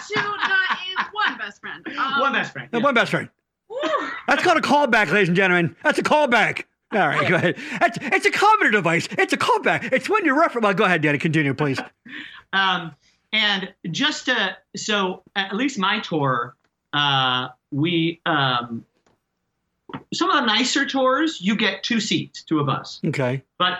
Two, not one best friend. Um, One best friend. Yeah, yeah. One best friend. whew. That's called a callback, ladies and gentlemen. That's a callback. All right, go ahead. That's, it's a comedy device. It's a callback. It's when you reference. Well, go ahead, Danny. Continue, please. Um, and just to, so at least my tour, uh, we um, some of the nicer tours you get two seats to a bus, Okay. but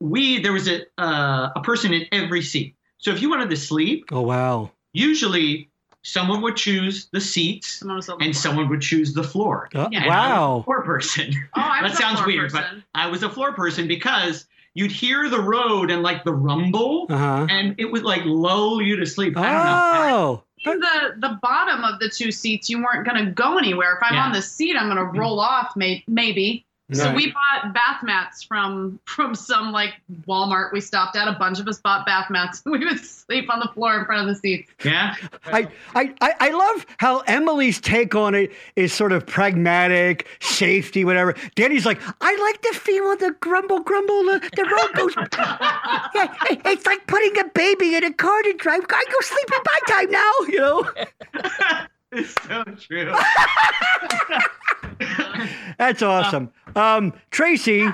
we there was a uh, a person in every seat. So if you wanted to sleep, Oh wow. usually someone would choose the seats Someone was the and someone would choose the floor. Uh, Yeah. And I was a wow. floor person. Oh, I was that sounds floor weird, person. but I was a floor person because you'd hear the road and like the rumble, Uh huh. and it would like lull you to sleep. I don't know. In the the bottom of the two seats, you weren't going to go anywhere. If I'm Yeah. on the seat, I'm going to roll off, may, maybe. So we bought bath mats from from some like Walmart we stopped at. A bunch of us bought bath mats. We would sleep on the floor in front of the seats. Yeah. I, I, I I love how Emily's take on it is sort of pragmatic, safety, whatever. Danny's like, I like the feel of the grumble, grumble. The, the road goes. yeah, it's like putting a baby in a car to drive. I go sleep at my time now, you know? it's so true. That's awesome. Um, Tracy,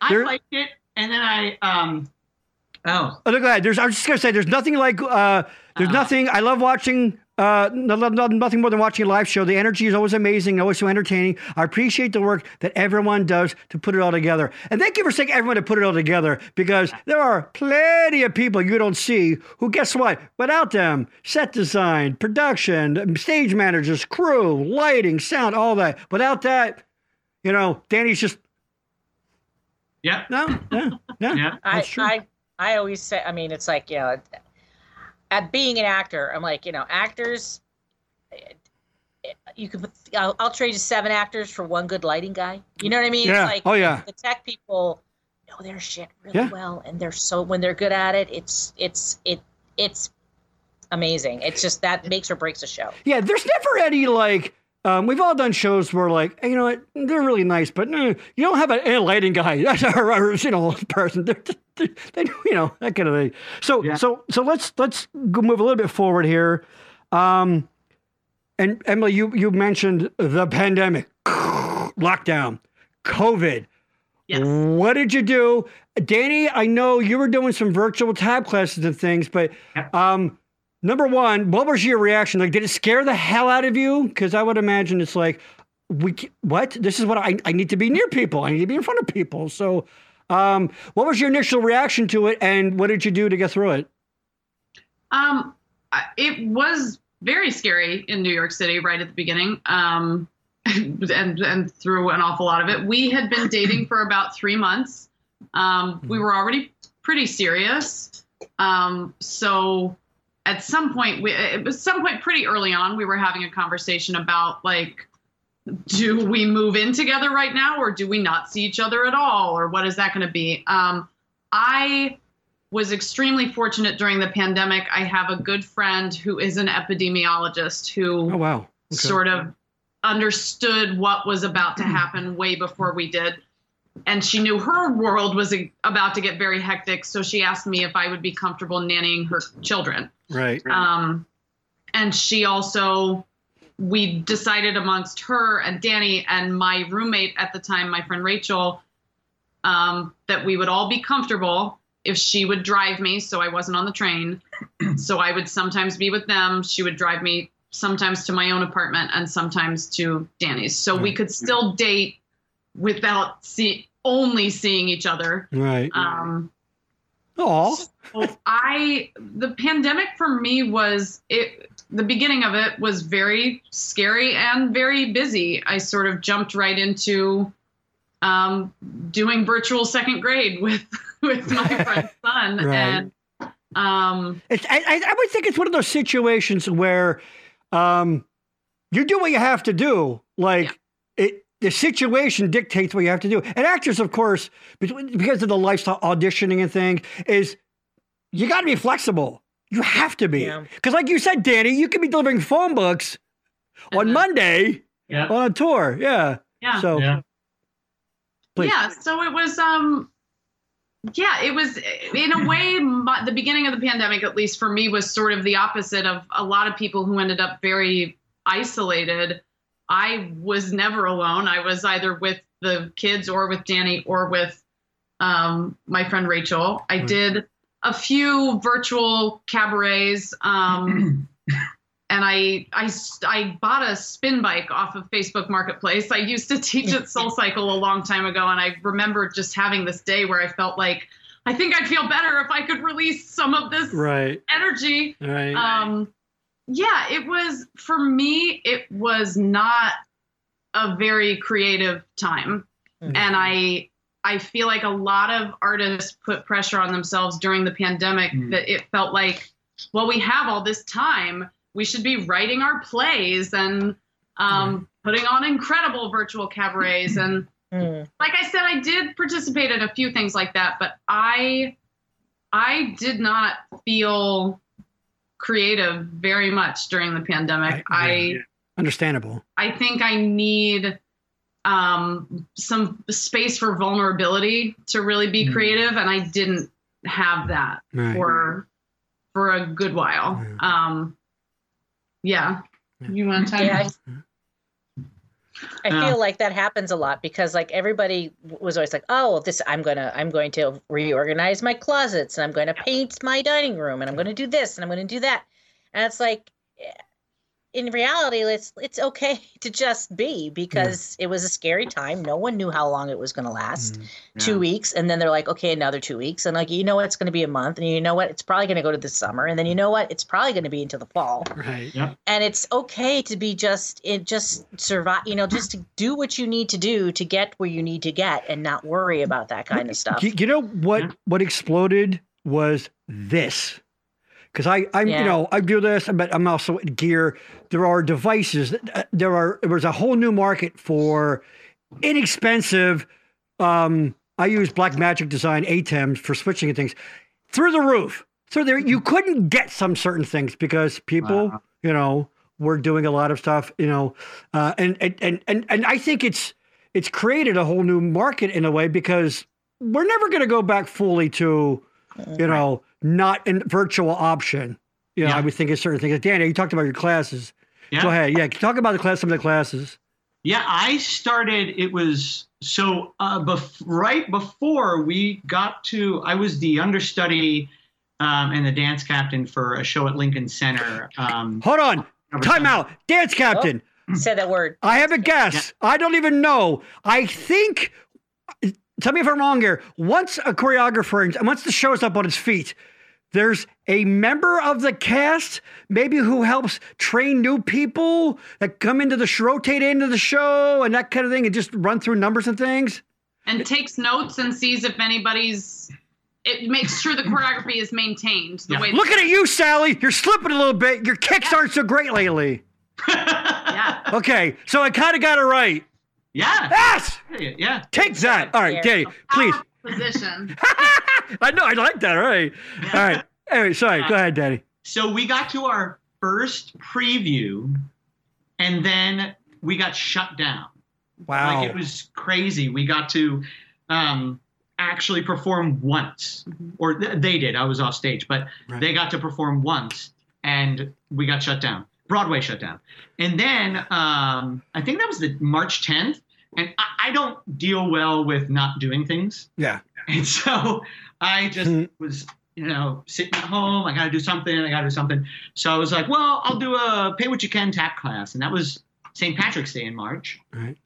I There- liked it, and then I um. Oh, oh, go ahead. There's, I was just gonna say, there's nothing like, uh, there's Uh-huh. nothing. I love watching. Uh, no, no, no- nothing more than watching a live show. The energy is always amazing, always so entertaining. I appreciate the work that everyone does to put it all together. And thank you for saying everyone to put it all together because there are plenty of people you don't see who, guess what? Without them, set design, production, stage managers, crew, lighting, sound, all that. Without that, you know, Danny's just yeah, no, yeah, yeah. yeah. I, That's true. I I always say I mean it's like you know at being an actor I'm like you know actors you could put I'll, I'll trade you seven actors for one good lighting guy you know what I mean Yeah. it's like Oh, yeah. the tech people know their shit really Yeah. well and they're so when they're good at it it's it's it it's amazing it's just that makes or breaks a show Yeah, there's never any like. Um, we've all done shows where like, hey, you know what, they're really nice, but eh, you don't have a, a lighting guy. That's our, our, you know person. They're, they're, they, you know that kind of thing. So Yeah. so so let's let's move a little bit forward here. Um, and Emily, you you mentioned the pandemic, lockdown, COVID. Yes. What did you do, Danny? I know you were doing some virtual tap classes and things, but um, number one, what was your reaction? Like, did it scare the hell out of you? Because I would imagine it's like, we what? This is what I I need to be near people. I need to be in front of people. So, um, what was your initial reaction to it, and what did you do to get through it? Um, it was very scary in New York City right at the beginning. Um, and and through an awful lot of it, we had been dating for about three months. Um, we were already pretty serious. Um, so at some point, we it was some point pretty early on, we were having a conversation about like, do we move in together right now, or do we not see each other at all, or what is that going to be? Um, I was extremely fortunate during the pandemic. I have a good friend who is an epidemiologist who Oh wow. Okay. sort of understood what was about to happen way before we did. And she knew her world was a- about to get very hectic. So she asked me if I would be comfortable nannying her children. Right. Um, and she also, we decided amongst her and Danny and my roommate at the time, my friend Rachel, um, that we would all be comfortable if she would drive me so I wasn't on the train. so I would sometimes be with them. She would drive me sometimes to my own apartment and sometimes to Danny's. So we could still date without see only seeing each other. Right. Um, Oh. so I the pandemic for me was it the beginning of it was very scary and very busy. I sort of jumped right into um, doing virtual second grade with with my friend's son Right. and um, It's, I, I would think it's one of those situations where um, you do what you have to do. Like the situation dictates what you have to do. And actors, of course, because of the lifestyle auditioning and thing, is you got to be flexible. You have to be Yeah. because, like you said, Danny, you could be delivering phone books on And then- Monday Yeah. on a tour. Yeah. yeah So Yeah. please. Yeah, so it was um yeah, it was in a way my, the beginning of the pandemic at least for me was sort of the opposite of a lot of people who ended up very isolated. I was never alone. I was either with the kids or with Danny or with um, my friend Rachel. I did a few virtual cabarets um, and I, I I bought a spin bike off of Facebook Marketplace. I used to teach at Soul Cycle a long time ago, and I remember just having this day where I felt like I think I'd feel better if I could release some of this Right. energy. Right. Um, yeah, it was for me. It was not a very creative time, Mhm. and I I feel like a lot of artists put pressure on themselves during the pandemic Mm. that it felt like, well, we have all this time, we should be writing our plays and um, putting on incredible virtual cabarets and Mm. like I said, I did participate in a few things like that, but I I did not feel creative very much during the pandemic. Right, I yeah. Understandable. I think I need um, some space for vulnerability to really be Mm. creative, and I didn't have that Right. for for a good while. Yeah. Um, yeah. Yeah. You want to Yeah, talk? I Yeah. feel like that happens a lot because like everybody was always like, "Oh, this I'm gonna I'm going to reorganize my closets and I'm going to paint my dining room and I'm going to do this and I'm going to do that," and it's like, eh, in reality, it's it's okay to just be because it was a scary time. No one knew how long it was going to last. Mm. Two weeks, and then they're like, "Okay, another two weeks," and like, you know what, it's going to be a month, and you know what, it's probably going to go to the summer, and then you know what, it's probably going to be into the fall Right. Yeah. and it's okay to be just it just survive you know just to do what you need to do to get where you need to get and not worry about that kind of stuff You, you know what? Yeah. What exploded was this. Because I, I'm, Yeah. you know, I do this, but I'm also in gear. There are devices. that- uh, There are. There was a whole new market for inexpensive. Um, I use Blackmagic Design ATEMs for switching and things through the roof. So there, you couldn't get some certain things because people, Wow. you know, were doing a lot of stuff, you know, uh, and, and and and and I think it's it's created a whole new market in a way because we're never going to go back fully to, you know, not a virtual option. You know, Yeah. I would think of certain things. Like, Danny, you talked about your classes. Yeah. Go ahead. Yeah, talk about the class, some of the classes. Yeah, I started. It was so uh, bef- right before we got to. I was the understudy um, and the dance captain for a show at Lincoln Center. Um, Hold on. Time out. Dance captain. say that word I have a guess. I don't even know. I think. Tell me if I'm wrong here. Once a choreographer, once the show's up on its feet, there's a member of the cast, maybe who helps train new people that come into the sh- rotate into the show and that kind of thing, and just run through numbers and things. and takes notes and sees if anybody's. It makes sure the choreography is maintained the Yeah. way. Look at you, Sally. You're slipping a little bit. Your kicks aren't so great lately. Yeah. Okay, so I kind of got it right. yeah, Yes, yeah. take that. All right, Danny, please. Power Position. I know, I like that. All right, all right. Anyway, sorry. Go ahead, Daddy. So we got to our first preview, and then we got shut down. Wow. Like it was crazy. We got to um, actually perform once, or th- they did. I was off stage, but Right. they got to perform once, and we got shut down. Broadway shut down, and then um, I think that was the March 10th. And I, I don't deal well with not doing things, yeah. and so I just Mhm. was. You know, sitting at home, I got to do something. I got to do something. So I was like, "Well, I'll do a pay what you can tap class," and that was St. Patrick's Day in March. Right.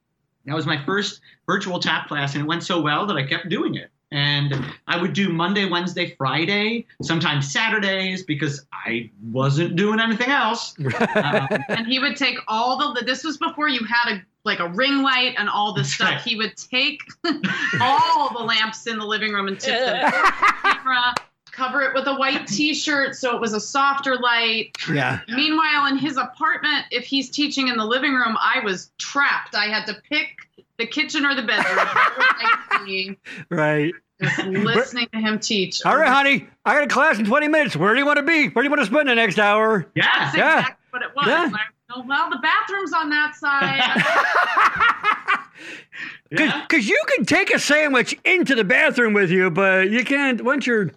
That was my first virtual tap class, and it went so well that I kept doing it. And I would do Monday, Wednesday, Friday, sometimes Saturdays because I wasn't doing anything else. Um, and he would take all the. This was before you had a like a ring light and all this stuff. right. He would take all the lamps in the living room and tip them the camera, cover it with a white T-shirt so it was a softer light. yeah. Meanwhile, in his apartment, if he's teaching in the living room, I was trapped. I had to pick the kitchen or the bedroom. Where was I being? Right. Just listening to him teach. All right, honey. I got a class in 20 minutes. Where do you want to be? Where do you want to spend the next hour? yeah. That's Yeah. exactly what it was. Yeah. And I go, well, the bathroom's on that side. yeah. Because you can take a sandwich into the bathroom with you, but you can't once you're,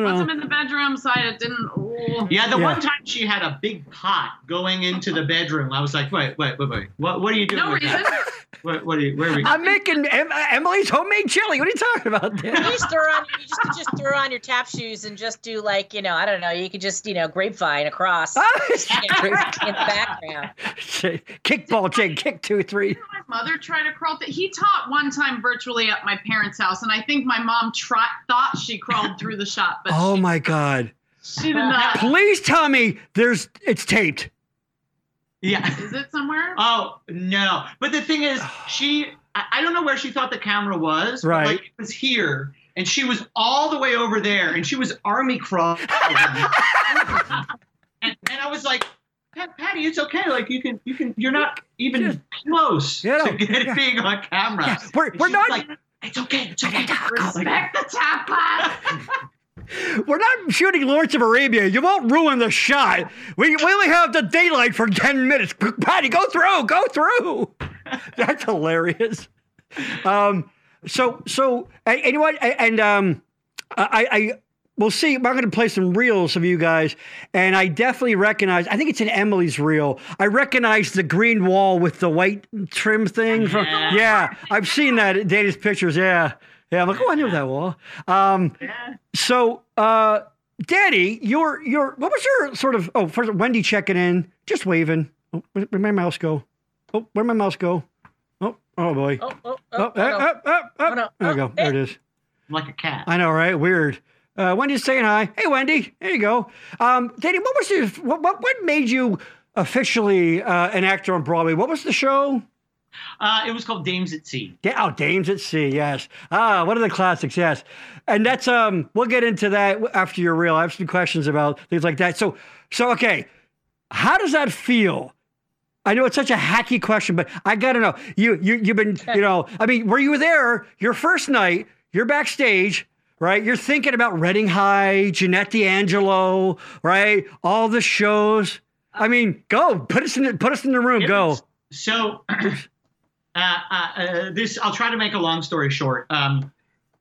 you Once know. I'm in the bedroom so it didn't. Oh. Yeah, the Yeah. one time she had a big pot going into the bedroom, I was like, wait, wait, wait, wait. What, what are you doing? No with reason. that? What, what are you, where are we? I'm making em- Emily's homemade chili. What are you talking about? you Dan? just throw on you just could just throw on your tap shoes and just do like you know I don't know you could just you know grapevine across you know, in the background Kickball change. Kick two, three. My mother try to crawl? Th- he taught one time virtually at my parents' house, and I think my mom tri- thought she crawled through the shot, but Oh she, my God! she did not. Please tell me there's it's taped. Yeah. Is it somewhere? Oh no! But the thing is, she I, I don't know where she thought the camera was. but, Right. Like it was here, and she was all the way over there, and she was army crawling. and, and I was like, Patty, it's okay. Like you can, you can. You're not even Just- close Yeah, to no, get yeah. being on camera. Yeah, we're And we're not Like, it's okay. It's okay. Respect the tap class. we're not shooting Lawrence of Arabia. You won't ruin the shot. We we only have the daylight for ten minutes. Patty, go through, go through. That's hilarious. Um, so so and, and you know what? And um, I I. We'll see. I'm going to play some reels of you guys, and I definitely recognize. I think it's in Emily's reel. I recognize the green wall with the white trim thing. From, Yeah. I've seen that in Dana's pictures. Yeah, yeah. I'm like, oh, I knew that wall. Um, Yeah. so, uh, Daddy, your your what was your sort of? Oh, first Wendy checking in, just waving. Oh, where, where'd my mouse go? Oh, where'd my mouse go? Oh, oh boy. Oh, oh, oh, Oh, oh, no. up, up, up. Oh. There we Oh, go. There it is. Like a cat. I know, right? Weird. Uh, Wendy's saying hi. Hey, Wendy. There you go. Um, Danny, what was your what what, what made you officially uh, an actor on Broadway? What was the show? Uh, it was called Dames at Sea. Yeah, oh, Dames at Sea. Yes. Ah, one of the classics. Yes, and that's um. We'll get into that after your reel. I have some questions about things like that. So, so okay, how does that feel? I know it's such a hacky question, but I gotta know. You you you've been you know. I mean, were you there your first night? You're backstage. Right, you're thinking about Reading High, Jeanette D'Angelo, right? All the shows. I mean, go put us in the, put us in the room. It Go. was- So, uh, uh, uh, this I'll try to make a long story short. Um,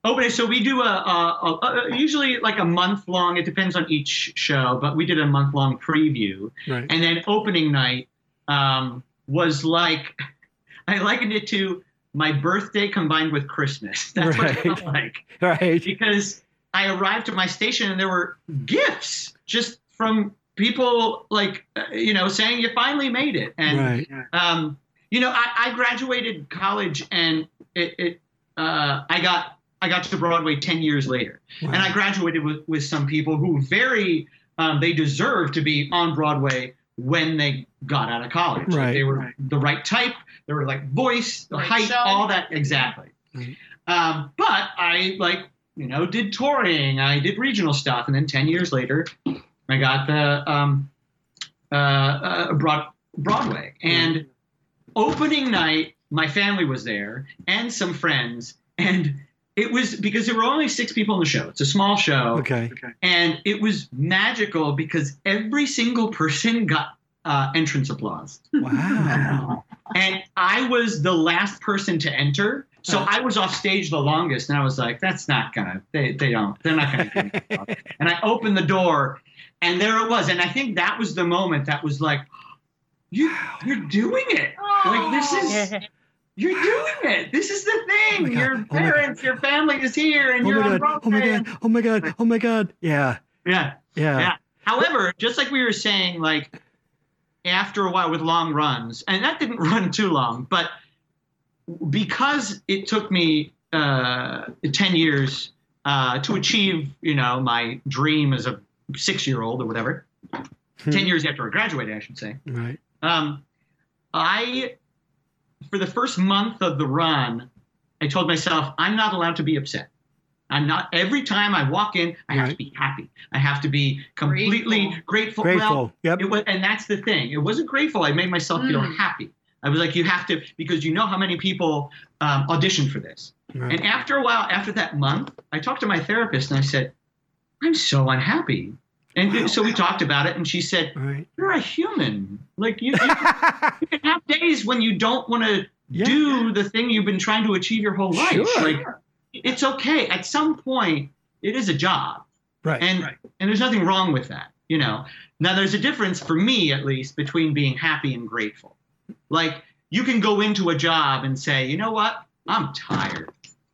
opening. So we do a, a, a, a usually like a month long. It depends on each show, but we did a month long preview, Right. and then opening night um, was like I likened it to my birthday combined with Christmas. That's what it Right. felt like Right. because I arrived at my station and there were gifts just from people like uh, you know saying you finally made it and Right. um, you know I, I graduated college and it, it uh, I got I got to Broadway ten years later and I graduated with, with some people who very um, they deserve to be on Broadway when they got out of college Like, Right. they were the right type they were like voice the Right height show. all that exactly Right. um, but I like you know did touring I did regional stuff and then ten years later I got the um, uh, uh, Broad- Broadway and opening night my family was there and some friends and it was because there were only six people in the show it's a small show Okay. and it was magical because every single person got uh, entrance applause Wow. and I was the last person to enter. So I was off stage the longest, and I was like, "That's not gonna. They, they don't. They're not gonna." Give me applause." and I opened the door, and there it was. And I think that was the moment that was like, "You, you're doing it. Like this is, you're doing it. This is the Oh thing. God. Your Oh parents, your family is here, and Oh you're my on god. Oh my god. Oh my god. Oh my god. Yeah. Yeah. Yeah. Yeah. However, just like we were saying, like after a while with long runs, and that didn't run too long, but because it took me uh, 10 years uh, to achieve, you know, my dream as a six year old or whatever, Hmm. 10 years after I graduated, I should say, Right. Um, I, for the first month of the run, I told myself, I'm not allowed to be upset. I'm not, every time I walk in, I have to be happy. I have to be completely grateful. Well, Grateful. Yep. it was, and that's the thing. It wasn't grateful. I made myself feel Mm. happy. I was like, you have to, because you know how many people um, audition for this. Right. And after a while, after that month, I talked to my therapist and I said, I'm so unhappy. And Wow. so we talked about it, and she said, Right. You're a human. Like, you, you, can, you can have days when you don't want to Yeah. do the thing you've been trying to achieve your whole life. Sure. Like, it's okay. At some point, it is a job Right. and and there's nothing wrong with that you know now there's a difference for me at least between being happy and grateful like you can go into a job and say you know what i'm tired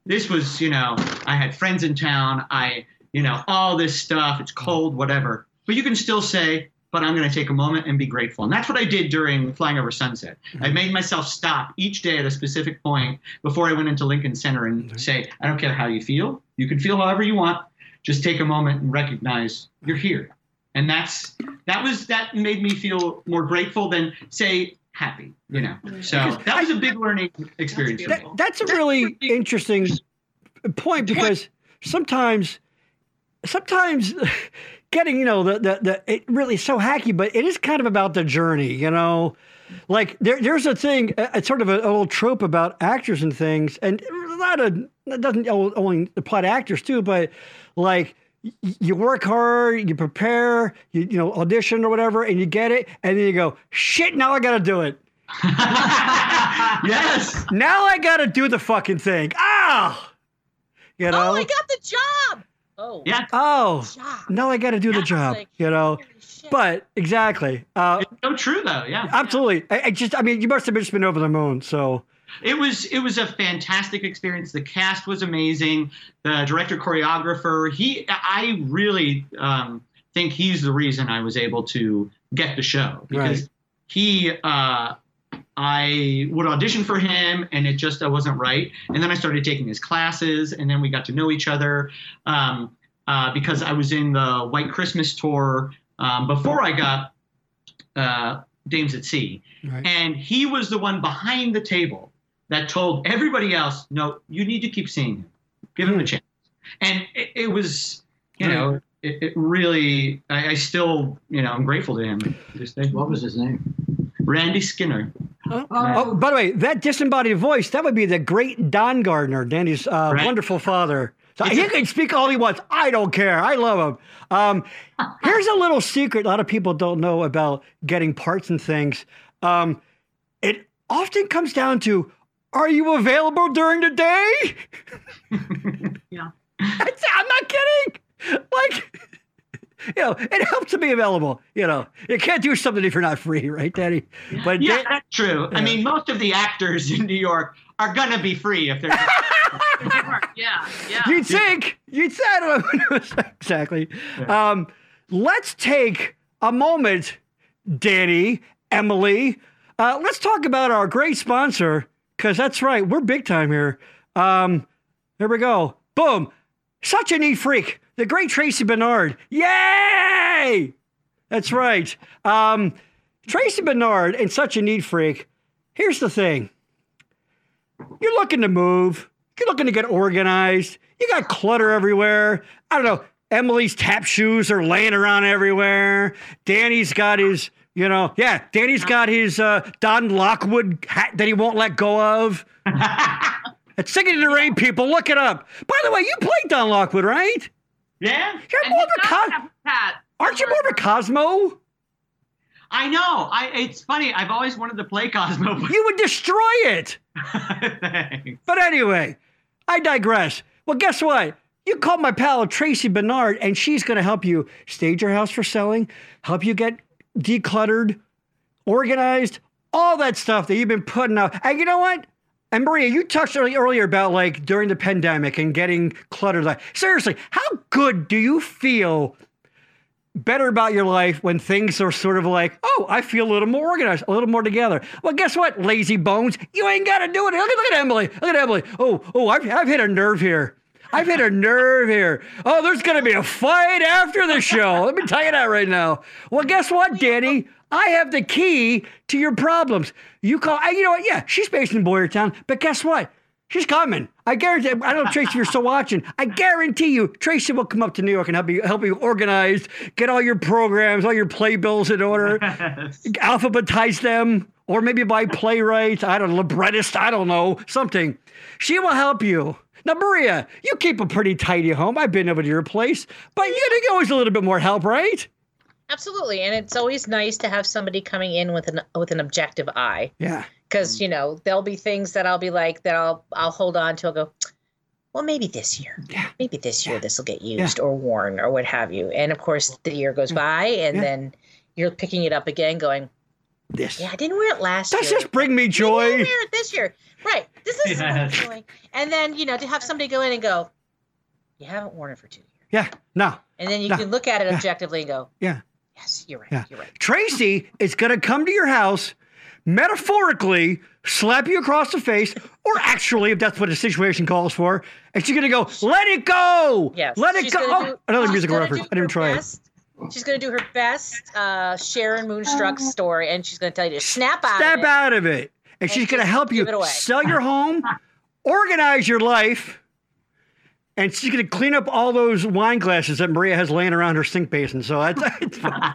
this was you know i had friends in town i you know all this stuff it's cold whatever but you can still say but I'm going to take a moment and be grateful. And that's what I did during Flying Over Sunset. I mm-hmm. made myself stop each day at a specific point before I went into Lincoln Center and mm-hmm. say, I don't care how you feel. You can feel however you want. Just take a moment and recognize you're here. And that's that was that made me feel more grateful than say happy, you know. Mm-hmm. So that was a big learning experience. That, that's a really interesting point because sometimes, sometimes getting you know the the, the it really is so hacky, but it is kind of about the journey, you know. Like there, there's a thing, uh, it's sort of a, a little trope about actors and things, and a lot of that doesn't only apply to actors too, but like you work hard, you prepare, you you know audition or whatever, and you get it, and then you go, shit, now I got to do it. yes. Now I got to do the fucking thing. Ah, you know. Oh, I got the job. Oh, Yeah. Oh, now I got to do the Yeah, it's job, like, you know. But exactly, uh, It's so true though. Yeah. absolutely. I, I just, I mean, you must have just been over the moon. So It was it was a fantastic experience. The cast was amazing. The director choreographer, he I really um, think he's the reason I was able to get the show because Right. he uh, I would audition for him and it just uh, wasn't right. And then I started taking his classes and then we got to know each other um, uh, because I was in the White Christmas tour um, before I got uh, Dames at Sea. Right. And he was the one behind the table that told everybody else, no, you need to keep seeing him. Give him a chance. And it, it was, you know, it, it really, I, I still, you know, I'm grateful to him. to this day. What was his name? Randy Skinner. Oh, by the way, that disembodied voice, that would be the great Don Gardner, Danny's uh, Right. wonderful father. So he can speak all he wants. I don't care. I love him. Um, here's a little secret a lot of people don't know about getting parts and things. Um, it often comes down to are you available during the day? Yeah. I'm not kidding. Like, you know, it helps to be available. You know, you can't do something if you're not free, right, Danny? But Yeah, Dan- that's true. I mean, most of the actors in New York are going to be free if they're. Sure. Yeah. Yeah. You'd think. You'd say. I don't know exactly. Um, let's take a moment, Danny, Emily. Uh, let's talk about our great sponsor, because that's right. We're big time here. Um, here we go. Boom. Such a neat freak. The great Tracy Bernard. Yay! That's right. Um, Tracy Bernard and such a neat freak. Here's the thing. You're looking to move. You're looking to get organized. You got clutter everywhere. I don't know. Emily's tap shoes are laying around everywhere. Danny's got his, you know, yeah, Danny's got his uh, Don Lockwood hat that he won't let go of. it's Singing in the Rain, people. Look it up. By the way, you played Don Lockwood, right? Yeah, You're And more of a co- cat. Aren't you more of a Cosmo? I know. I. It's funny. I've always wanted to play Cosmo. But You would destroy it. But anyway, I digress. Well, guess what? You call my pal Tracy Bernard, and she's going to help you stage your house for selling, help you get decluttered, organized, all that stuff that you've been putting out. And you know what? And Maria, you touched earlier about like during the pandemic and getting cluttered. Like seriously, how good do you feel? Better about your life when things are sort of like, oh, I feel a little more organized, a little more together. Well, guess what, lazy bones? You ain't got to do it. Look at, look at Emily. Look at Emily. Oh, oh, I've, I've hit a nerve here. I've hit a nerve here. Oh, there's going to be a fight after the show. Let me tell you that right now. Well, guess what, Danny? I have the key to your problems. You call, and you know what? Yeah, she's based in Boyertown, but guess what? She's coming. I guarantee. I don't know, Tracy, you're still watching. I guarantee you, Tracy will come up to New York and help you help you organize, get all your programs, all your playbills in order, alphabetize them, or maybe by playwright. I don't know, librettist. I don't know something. She will help you. Now, Maria, you keep a pretty tidy home. I've been over to your place, but you you always a little bit more help, right? Absolutely, and it's always nice to have somebody coming in with an with an objective eye, Yeah. because you know there'll be things that I'll be like that I'll I'll hold on to. I'll go, well, maybe this year, Yeah. maybe this year this will get used or worn or what have you. And of course, the year goes by, and Yeah. then you're picking it up again, going, This. yeah, I didn't wear it last Does year. this bring me Maybe I'll joy? wear it this year, right? This is Yes. joy. And then you know to have somebody go in and go, you haven't worn it for two years, Yeah. No. and then you No. can look at it Yeah. objectively and go, Yeah. You Yes, you're right. Yeah. You're right. Tracy is going to come to your house, metaphorically slap you across the face, or actually, if that's what the situation calls for, and she's going to go, "Let it go, Yes. let it She's go." Oh, do- another musical reference. I didn't her try it. She's going to do her best uh, Cher in Moonstruck story, and she's going to tell you to snap out Step of it. out of it, and she's going to help you give it away. sell your home, organize your life. And she's going to clean up all those wine glasses that Maria has laying around her sink basin. So that's, it's fine.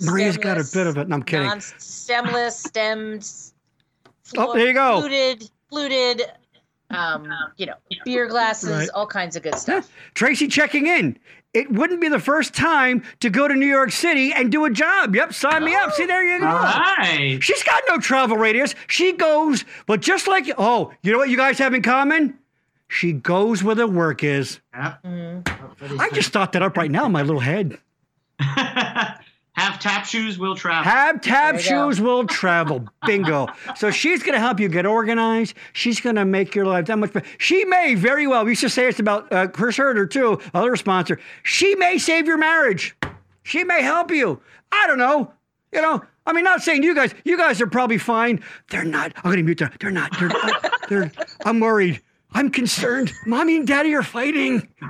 Maria's got a bit of it. No, I'm kidding. Non- stemless, stemmed. Oh, there you go. Fluted, fluted. Um, you know, beer glasses, Right. all kinds of good stuff. Tracy checking in. It wouldn't be the first time to go to New York City and do a job. Yep, sign me up. See, there you go. All right. She's got no travel radius. She goes, but just like, oh, you know what you guys have in common? She goes where the work is. Yep. Mm-hmm. I just thought that up right now in my little head. Have tap shoes, will travel. Have tab There you go. shoes will travel. Bingo. So she's going to help you get organized. She's going to make your life that much better. She may very well, we used to say it's about uh, Chris Herder too, other sponsor. She may save your marriage. She may help you. I don't know. You know, I mean, not saying you guys, you guys are probably fine. They're not. I'm going to mute them. They're not. They're, they're, I'm worried. I'm concerned. Mommy and daddy are fighting.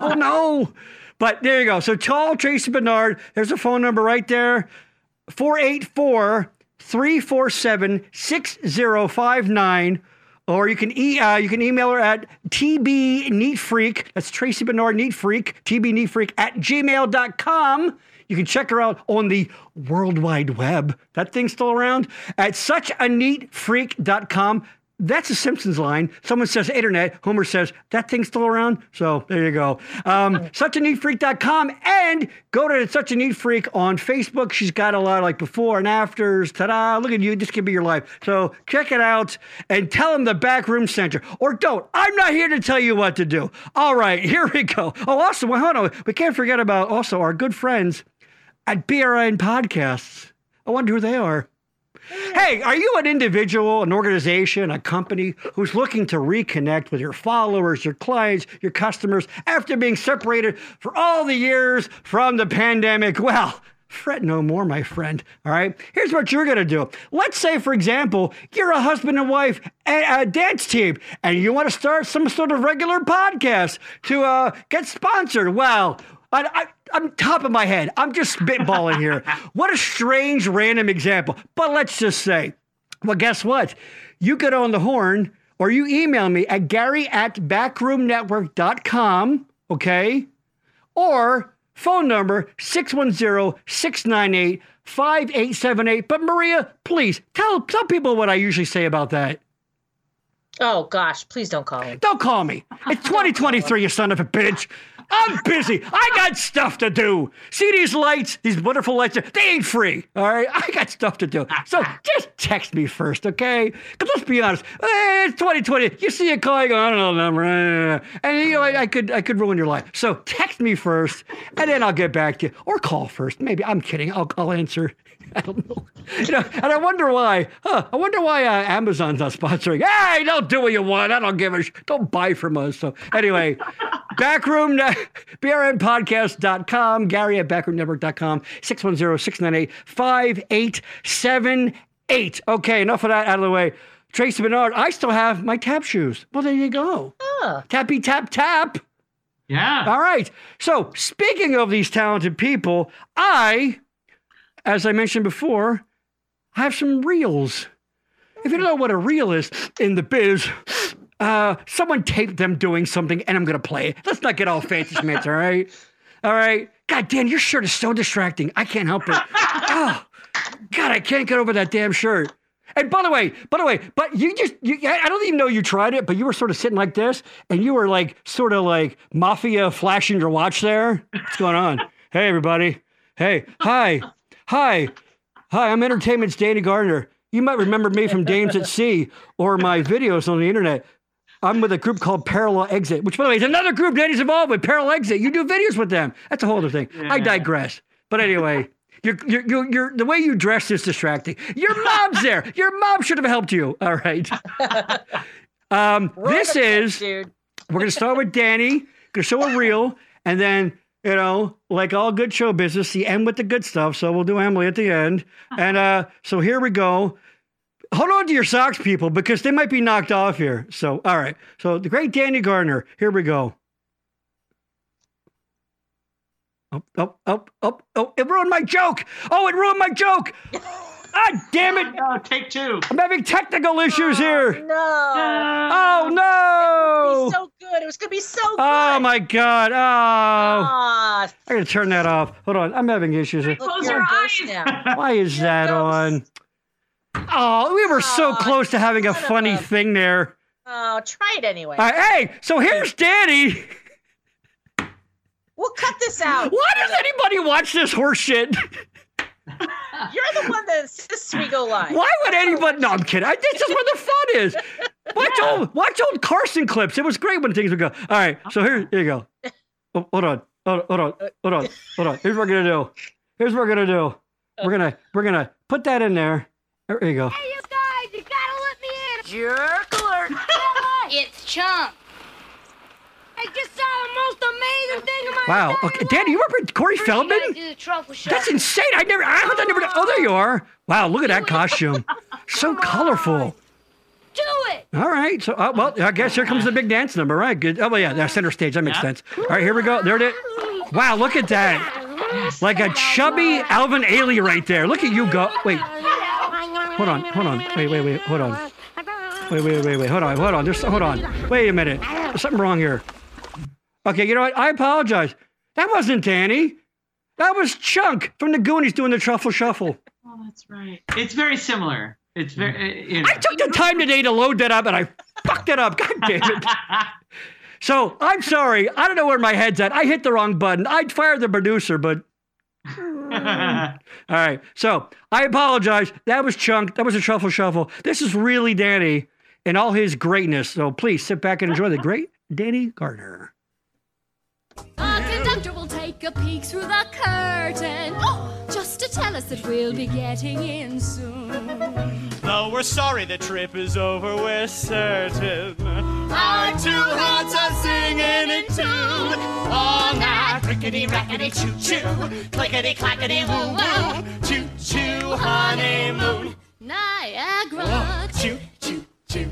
oh no. But there you go. So tall Tracy Bernard. There's a phone number right there. 484 347 6059. Or you can e- uh, you can email her at tbneatfreak. That's Tracy Bernard Neatfreak, tbneatfreak at gmail.com. You can check her out on the World Wide Web. That thing's still around at suchaneatfreak.com. That's a Simpsons line. Someone says internet. Homer says that thing's still around. So there you go. Um, suchaneatfreak.com and go to Such a Neat Freak on Facebook. She's got a lot of like before and afters. Ta-da! Look at you. This could be your life. So check it out and tell them the back room center. Or don't. I'm not here to tell you what to do. All right, here we go. Oh, also, well, hold on. We can't forget about also our good friends at BRN Podcasts. I wonder who they are. Hey, are you an individual, an organization, a company who's looking to reconnect with your followers, your clients, your customers after being separated for all the years from the pandemic? Well, fret no more, my friend. All right. Here's what you're going to do. Let's say, for example, you're a husband and wife a, a dance team and you want to start some sort of regular podcast to uh, get sponsored. Well, I, I, I'm top of my head. I'm just spitballing here. what a strange random example. But let's just say, well, guess what? You get on the horn or you email me at gary at backroomnetwork.com, okay? Or phone number 610-698-5878. But Maria, please tell tell people what I usually say about that. Oh gosh, please don't call him. Don't call me. It's 2023, you son of a bitch. I'm busy. I got stuff to do. See these lights, these wonderful lights, they ain't free. All right. I got stuff to do. So just text me first, okay? Because let's be honest, eh, it's 2020. You see a call, you go, I don't know the number. And you know, I, I could I could ruin your life. So text me first, and then I'll get back to you. Or call first. Maybe. I'm kidding. I'll, I'll answer. I don't know. You know, and I wonder why. Huh, I wonder why uh, Amazon's not sponsoring. Hey, don't do what you want. I don't give a sh- Don't buy from us. So anyway, backroom, brnpodcast.com, Gary at backroomnetwork.com, 610-698-5878. Okay, enough of that out of the way. Tracy Bernard, I still have my tap shoes. Well, there you go. Oh, Tappy tap tap. Yeah. All right. So, speaking of these talented people, I, as I mentioned before, I have some reels. If you don't know what a reel is in the biz, uh, someone taped them doing something and I'm to play it. Let's not get all fancy schmancy, all right? All right. God damn, your shirt is so distracting. I can't help it. Oh, God, I can't get over that damn shirt. And by the way, by the way, but you just, you, I don't even know you tried it, but you were sort of sitting like this and you were like, sort of like mafia flashing your watch there. What's going on? Hey, everybody. Hey, hi, hi, hi, I'm Entertainment's Danny Gardner. You might remember me from Dames at Sea or my videos on the internet. I'm with a group called Parallel Exit, which, by the way, is another group Danny's involved with, Parallel Exit. You do videos with them. That's a whole other thing. I digress. But anyway, you're, you're, you're, you're, the way you dress is distracting. Your mom's there. Your mom should have helped you. All right. Um, this is, dude. we're going to start with Danny, to show a reel, and then you know, like all good show business, the end with the good stuff. So we'll do Emily at the end. And uh, so here we go. Hold on to your socks, people, because they might be knocked off here. So, all right. So the great Danny Gardner. Here we go. Oh, oh, oh, oh, oh, it ruined my joke. Oh, it ruined my joke. ah, damn it. No, take two. I'm having technical issues here. No. Oh, no. It no. was so good. It was gonna be so good. Oh, my God. Oh. Ah, I gotta turn that off. Hold on. I'm having issues. here. look, Close your eyes. now. Why is that on? Oh, we were so close to having a funny a- thing there. Oh, try it anyway. Uh, hey, so here's Danny. We'll cut this out. Why does anybody watch this horse shit? You're the one that insists we go live. Why would anybody? No, I'm kidding. I, this is where the fun is. Watch old, watch old Carson clips. It was great when things would go. All right, so here, here you go. Oh, hold on, hold, hold on, hold on, hold on. Here's what we're gonna do. Here's what we're gonna do. We're gonna we're gonna put that in there. There you go. Hey, you guys, you gotta let me in. Jerk alert. it's Chunk. I just saw the most amazing thing in my Wow. entire Okay, Danny, you remember Corey life. First, you gotta Feldman? do the truffle show. That's insane. I never. I, I never. Oh, there you are. Wow, look at that costume. So colorful. Do it. All right. So, uh, well, I guess here comes the big dance number. Right. Good. Oh, well, yeah. That's center stage. That makes Yeah. sense. All right. Here we go. There it is. Wow. Look at that. Like a chubby Alvin Ailey right there. Look at you go. Wait. Hold on. Hold on. Wait. Wait. Wait. Hold on. Wait. Wait. Wait. Wait. Hold on. Hold on. There's. Hold on. Wait a minute. There's something wrong here. Okay. You know what? I apologize. That wasn't Danny. That was Chunk from the Goonies doing the truffle shuffle. Oh, that's right. It's very similar. It's very. uh, You know. I took the time today to load that up and I fucked it up. God damn it. So I'm sorry. I don't know where my head's at. I hit the wrong button. I'd fire the producer, but all right. So I apologize. That was Chunk. That was a truffle shuffle. This is really Danny and all his greatness. So please sit back and enjoy the great Danny Gardner. Our conductor will take a peek through the curtain. Oh, just to tell us that we'll be getting in soon. Though we're sorry the trip is over, we're certain. Our two hearts are singing in tune. All night, rickety rackety choo choo, clickety clackety woo woo, choo choo honeymoon. Niagara. Choo choo choo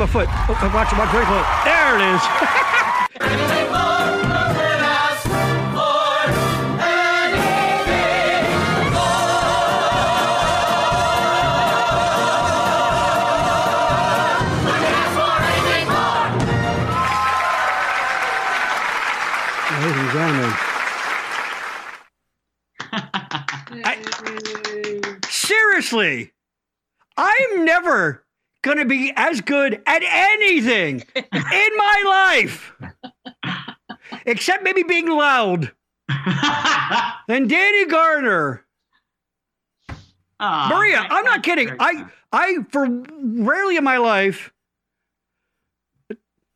my foot. Oh, watch, watch, very close. At anything in my life. except maybe being loud. Then Danny Gardner. Aw, Maria, I'm not kidding. I. I for rarely in my life.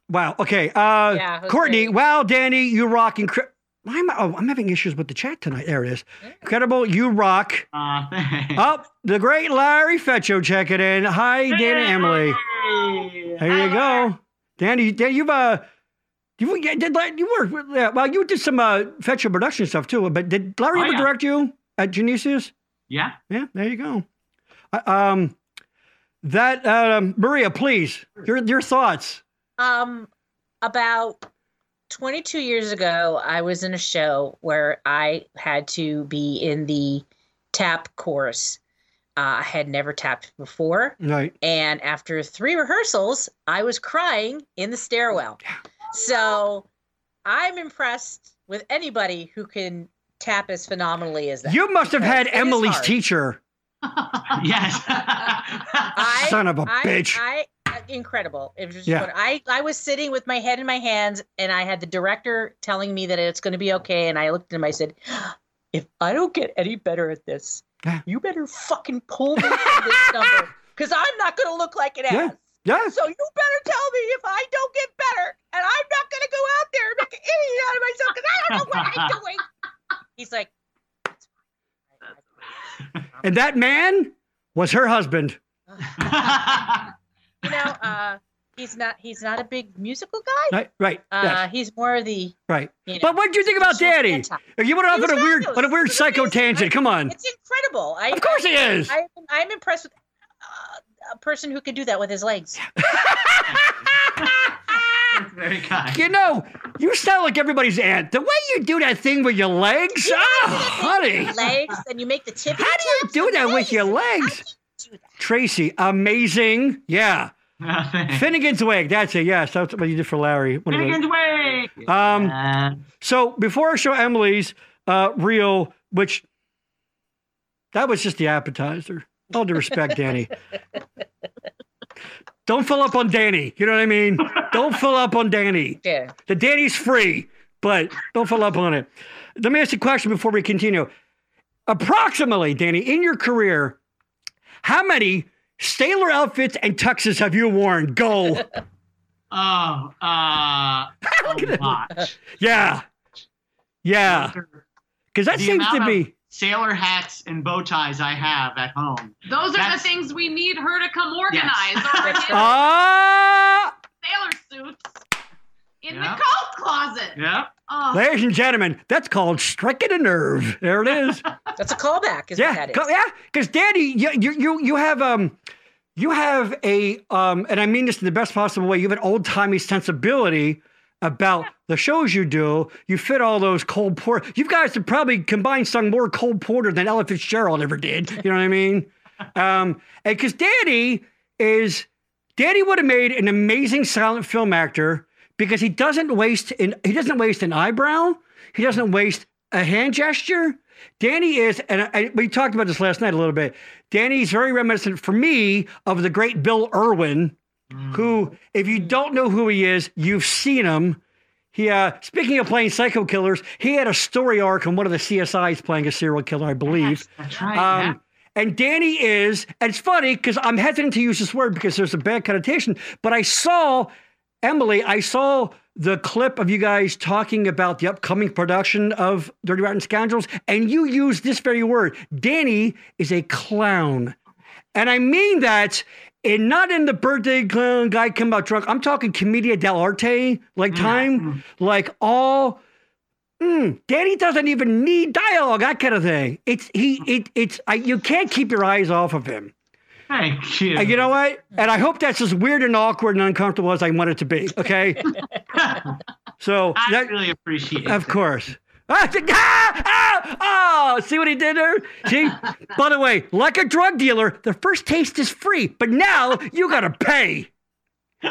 Wow. Okay. Uh, Yeah, Courtney. great. Wow, Danny, you rock. Incre- Why am I, oh, I'm having issues with the chat tonight. There it is. Incredible. You rock. Aw, thanks. Oh, the great Larry Fetcho checking in. Hi, Danny and Emily. Hey. There you go. Danny, Dan, you've uh, you yeah, did like you work with yeah, well, you did some uh Fetcho production stuff too. But did Larry Oh, ever yeah. direct you at Genesius? Yeah. Yeah, there you go. Uh, um, that um, Maria, please, your your thoughts. Um, about 22 years ago, I was in a show where I had to be in the tap chorus. Uh, I had never tapped before. Right. And after three rehearsals, I was crying in the stairwell. So I'm impressed with anybody who can tap as phenomenally as that. You must have had Because it is Emily's teacher. yes. I, Son of a I- bitch. I, incredible. It was just Yeah. what I I was sitting with my head in my hands, and I had the director telling me that it's going to be okay, and I looked at him. I said, "If I don't get any better at this, Yeah. you better fucking pull me from this number, because I'm not going to look like an Yeah. ass. Yeah. So you better tell me if I don't get better, and I'm not going to go out there and make an idiot out of myself because I don't know what I'm doing." He's like, And that man was her husband. you know, uh, he's not he's not a big musical guy. Right. Right. Uh, yes, he's more the right. you know, But what did you think about visual Daddy? anti- You went off He on a weird, fabulous. on a weird It was psycho amazing. tangent. Come on. It's incredible. I, Of course I, he is. I, I'm impressed with uh, a person who can do that with his legs. Very kind. You know, you sound like everybody's aunt. The way you do that thing with your legs, oh, honey. legs, and you make the tip. How do you do that with your legs? Tracy, amazing. Yeah. Thanks. Finnegan's Wig. That's it. Yes, that's what you did for Larry. One of. Finnegan's way. Um, So before I show Emily's uh, reel, which that was just the appetizer. All due respect, Danny. Don't fill up on Danny. You know what I mean? Don't fill up on Danny. Yeah. The Danny's free, but don't fill up on it. Let me ask you a question before we continue. Approximately, Danny, in your career, how many sailor outfits and tuxes have you worn? Go. oh, uh, a lot. Yeah. Yeah. Because that The seems to amount of be. sailor hats and bow ties I have at home. Those are That's- the things we need her to come organize. Or That's in Ah! sailor suits in Yeah. the coat closet. Yeah. Oh, Ladies and gentlemen, that's called striking a nerve. There it is. That's a callback, is yeah, what that is. yeah. Because Danny, you, you you you have um, you have a um, and I mean this in the best possible way. You have an old timey sensibility about the shows you do. You fit all those Cole Porter. You guys have probably combined sung more Cole Porter than Ella Fitzgerald ever did. You know what I mean? Um, and because Danny is Danny would have made an amazing silent film actor because he doesn't waste an he doesn't waste an eyebrow. He doesn't waste a hand gesture. Danny is, and I, we talked about this last night a little bit. Danny's very reminiscent for me of the great Bill Irwin, who, if you don't know who he is, you've seen him. He, uh, speaking of playing psycho killers, he had a story arc on one of the CSIs playing a serial killer, I believe. That's right. Um, and Danny is, and it's funny because I'm hesitant to use this word because there's a bad connotation, but I saw, Emily, I saw the clip of you guys talking about the upcoming production of Dirty Rotten Scoundrels, and you used this very word. Danny is a clown. And I mean that and not in the birthday clown guy come out drunk. I'm talking commedia dell'arte, like time, like all Mm, Danny doesn't even need dialogue, that kind of thing. It's he, it, it's I, you can't keep your eyes off of him. Thank you. And you know what? And I hope that's as weird and awkward and uncomfortable as I want it to be. Okay. so I that, really appreciate it. of it. course. Ah, ah, ah, oh, see what he did there? See? By the way, like a drug dealer, the first taste is free, but now you gotta pay.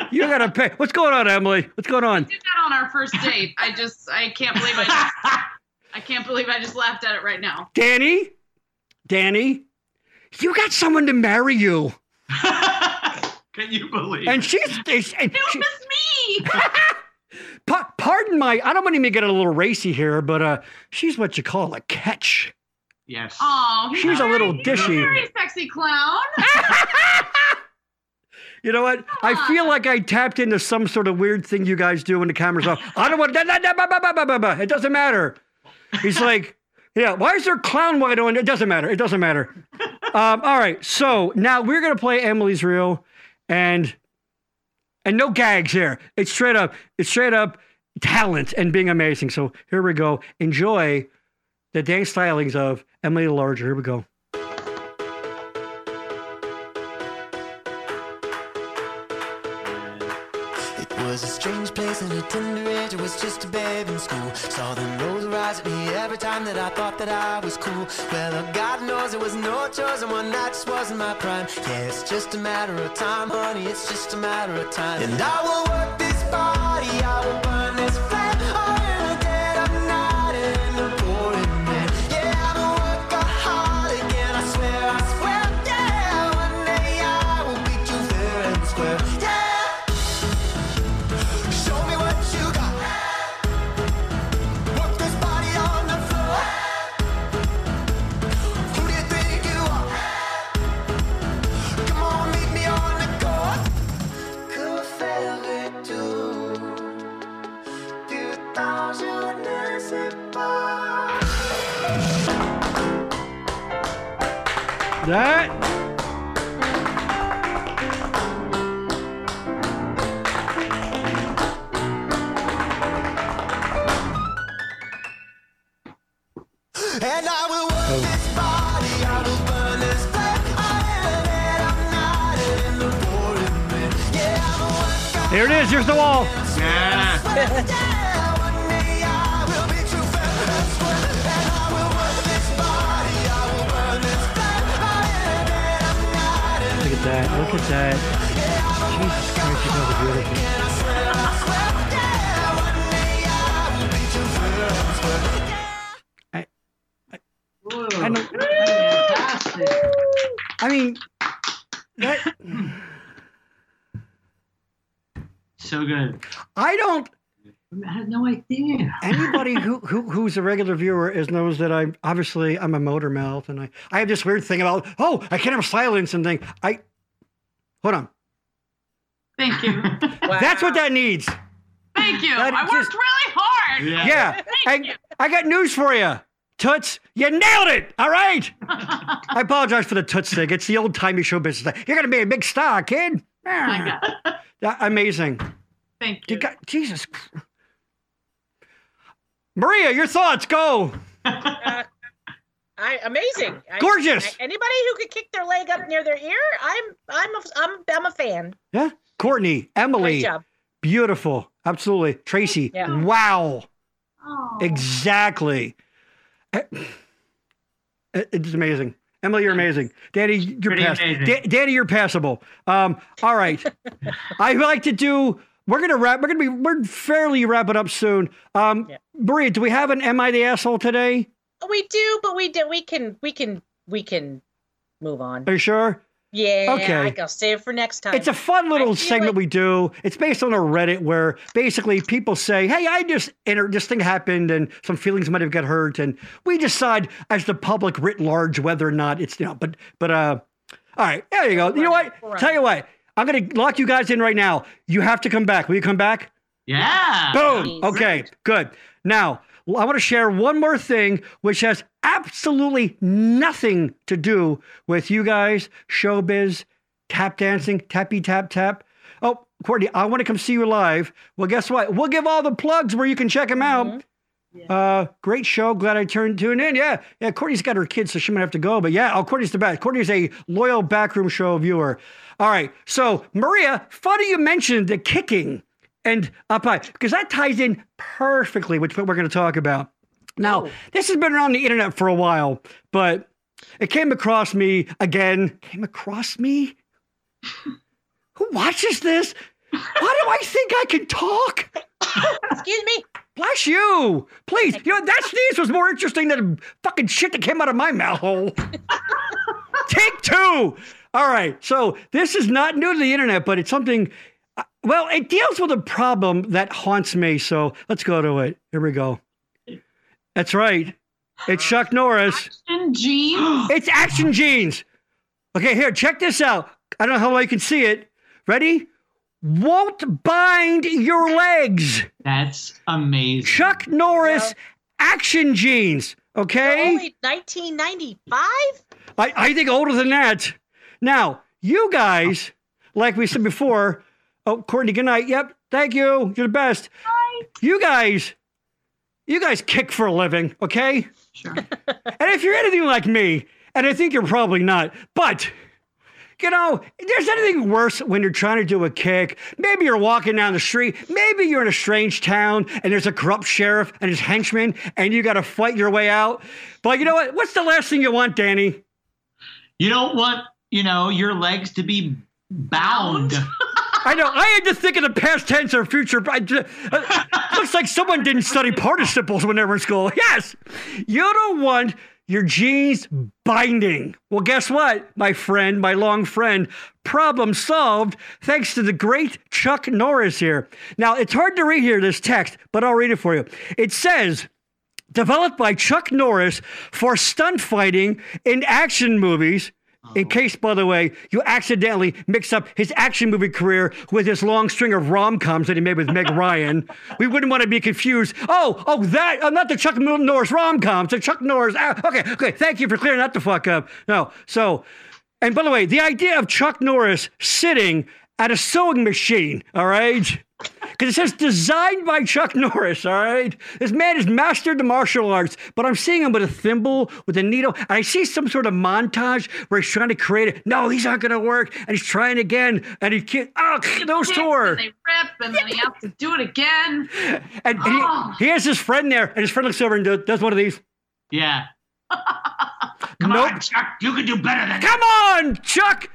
You gotta pay. What's going on, Emily? What's going on? did that on our first date. I just, I can't believe I just, I can't believe I just laughed at it right now. Danny, Danny, you got someone to marry you. Can you believe? And she's, and she- It was me. pa- pardon my, I don't want to even get a little racy here, but uh, she's what you call a catch. Yes. Oh, he's She's a little very- he's a dishy. very sexy clown. You know what? I feel like I tapped into some sort of weird thing you guys do when the camera's off. I don't want that. It doesn't matter. He's like, yeah, why is there clown white on? It doesn't matter. It doesn't matter. Um, all right. So now we're to play Emily's Reel and and no gags here. It's straight up, it's straight up talent and being amazing. So here we go. Enjoy the dance stylings of Emily the Larger. Here we go. It was a strange place and a tender was just a babe in school. Saw the me every time that I thought that I was cool. Well, uh, God knows it was no choice, and one night just wasn't my prime. Yeah, it's just a matter of time, honey. It's just a matter of time. And I will work this body, I will That. And I will work this body, I will burn this flame. I am dead of night and in the pouring rain. Yeah, I'm a workaholic. Here it is. Here's the wall. Yeah. at that. Look at that. Jesus Christ, you guys are beautiful. I, I know. I mean, that, So good. I don't. I had no idea. Anybody who, who who's a regular viewer is knows that I'm obviously I'm a motor mouth, and I I have this weird thing about oh I can't have silence and thing. I hold on. Thank you. That's what that needs. Thank you. That I worked just- really hard. Yeah. Yeah, I, I got news for you. Toots, you nailed it. All right. I apologize for the Toots thing. It's the old timey show business. thing. You're going to be a big star, kid. My God. Yeah, amazing. Thank You you. got Jesus. Maria, your thoughts. Go. Uh, I amazing. Gorgeous. I- anybody who could kick their leg up near their ear, I'm I'm a, I'm I'm a fan. Yeah. Courtney, Emily, Great job. beautiful. Absolutely. Tracy, Yeah. wow. Oh. Exactly. Eh, It's amazing. Emily, you're amazing. Daddy, you're Pretty pass- Da- Daddy, you're passable. Um, all right. I would like to do. We're gonna wrap. We're gonna be. We're fairly wrapping up soon. Um, Yeah. Maria, do we have an "Am I the asshole" today? We do, but we do. We can we can we can move on. Are you sure? Yeah. Okay. I'll save it for next time. It's a fun little segment like- we do. It's based on a Reddit where basically people say, "Hey, I just enter this thing happened, and some feelings might have got hurt," and we decide as the public writ large whether or not it's you know. But but uh, all right, there you go. You know what? We'll run it. Tell you what, I'm gonna lock you guys in right now. You have to come back. Will you come back? Yeah. Boom. Please. Okay, good. Now, I want to share one more thing, which has absolutely nothing to do with you guys, showbiz, tap dancing, tappy tap tap. Oh, Courtney, I want to come see you live. Well, guess what? We'll give all the plugs where you can check them out. Uh, great show. Glad I turned tuned in. Yeah, yeah. Courtney's got her kids, so she might have to go. But yeah, oh, Courtney's the best. Courtney's a loyal backroom show viewer. All right. So Maria, funny you mentioned the kicking and up high because that ties in perfectly with what we're going to talk about. Now, oh. this has been around the internet for a while, but it came across me again. Came across me. Who watches this? Why do I think I can talk? Excuse me. Bless you. Please. You know, that sneeze was more interesting than the fucking shit that came out of my mouth hole. Take two. All right. So this is not new to the internet, but it's something. I- Well, it deals with a problem that haunts me. So let's go to it. Here we go. That's right. It's Chuck Norris. And jeans. It's Action Jeans. Okay, here, check this out. I don't know how well you can see it. Ready? Won't bind your legs. That's amazing. Chuck Norris Action Jeans. Okay? Only 1995. I, I think older than that. Now, you guys, like we said before, oh, Courtney, good night. Yep, thank you. You're the best. Bye. You guys, you guys kick for a living, okay? Sure. And if you're anything like me, and I think you're probably not, but you know, there's anything worse when you're trying to do a kick. Maybe you're walking down the street. Maybe you're in a strange town and there's a corrupt sheriff and his henchmen and you got to fight your way out. But you know what? What's the last thing you want, Danny? You don't want, you know, your legs to be bound. I know. I had to think of the past tense or future. I ju- uh, looks like someone didn't study participles when they were in school. Yes, you don't want your jeans binding. Well, guess what, my friend, my long friend? Problem solved thanks to the great Chuck Norris here. Now, it's hard to read here, this text, but I'll read it for you. It says, developed by Chuck Norris for stunt fighting in action movies. In case, by the way, you accidentally mix up his action movie career with his long string of rom coms that he made with Meg Ryan, we wouldn't want to be confused. Oh, oh, that, uh, not the Chuck Norris rom coms, the Chuck Norris. ah, okay, okay, thank you for clearing that the fuck up. No, so, and by the way, the idea of Chuck Norris sitting at a sewing machine, all right? Because it says designed by Chuck Norris, all right? This man has mastered the martial arts, but I'm seeing him with a thimble, with a needle, and I see some sort of montage where he's trying to create it. No, these aren't going to work. And he's trying again, and he can't. Oh, those Kick, tore. and they rip, and then he has to do it again. And, and Oh. he, he has his friend there, and his friend looks over and do- does one of these. Yeah. Come Nope. on, Chuck. You can do better than that. Come on, Chuck!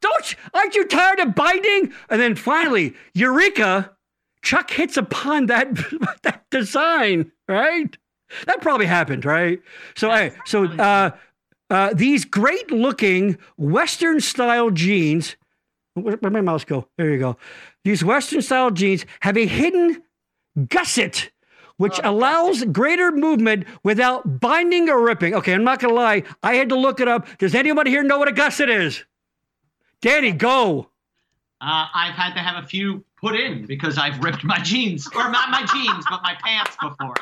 Don't you, aren't you tired of binding? And then finally, Eureka, Chuck hits upon that that design, right? That probably happened, right? So, hey, so uh, uh, these great looking Western style jeans. Where, where'd my mouse go? There you go. These Western style jeans have a hidden gusset, which allows greater movement without binding or ripping. Okay, I'm not gonna lie. I had to look it up. Does anybody here know what a gusset is? Danny, go. Uh, I've had to have a few put in because I've ripped my jeans, or not my jeans, but my pants before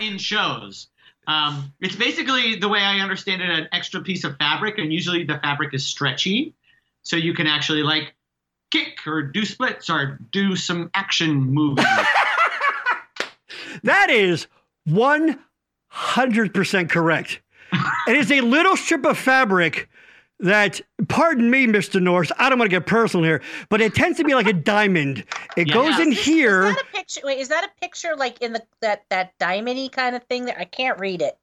in shows. Um, it's basically the way I understand it, an extra piece of fabric, and usually the fabric is stretchy, so you can actually like kick or do splits or do some action movies. That is 100% correct. it is a little strip of fabric that, pardon me, Mr. Norris, I don't want to get personal here, but it tends to be like a diamond. It Yeah. goes in Is- here. Is that a picture? Wait, is that a picture like in the that that diamondy kind of thing? That I can't read it,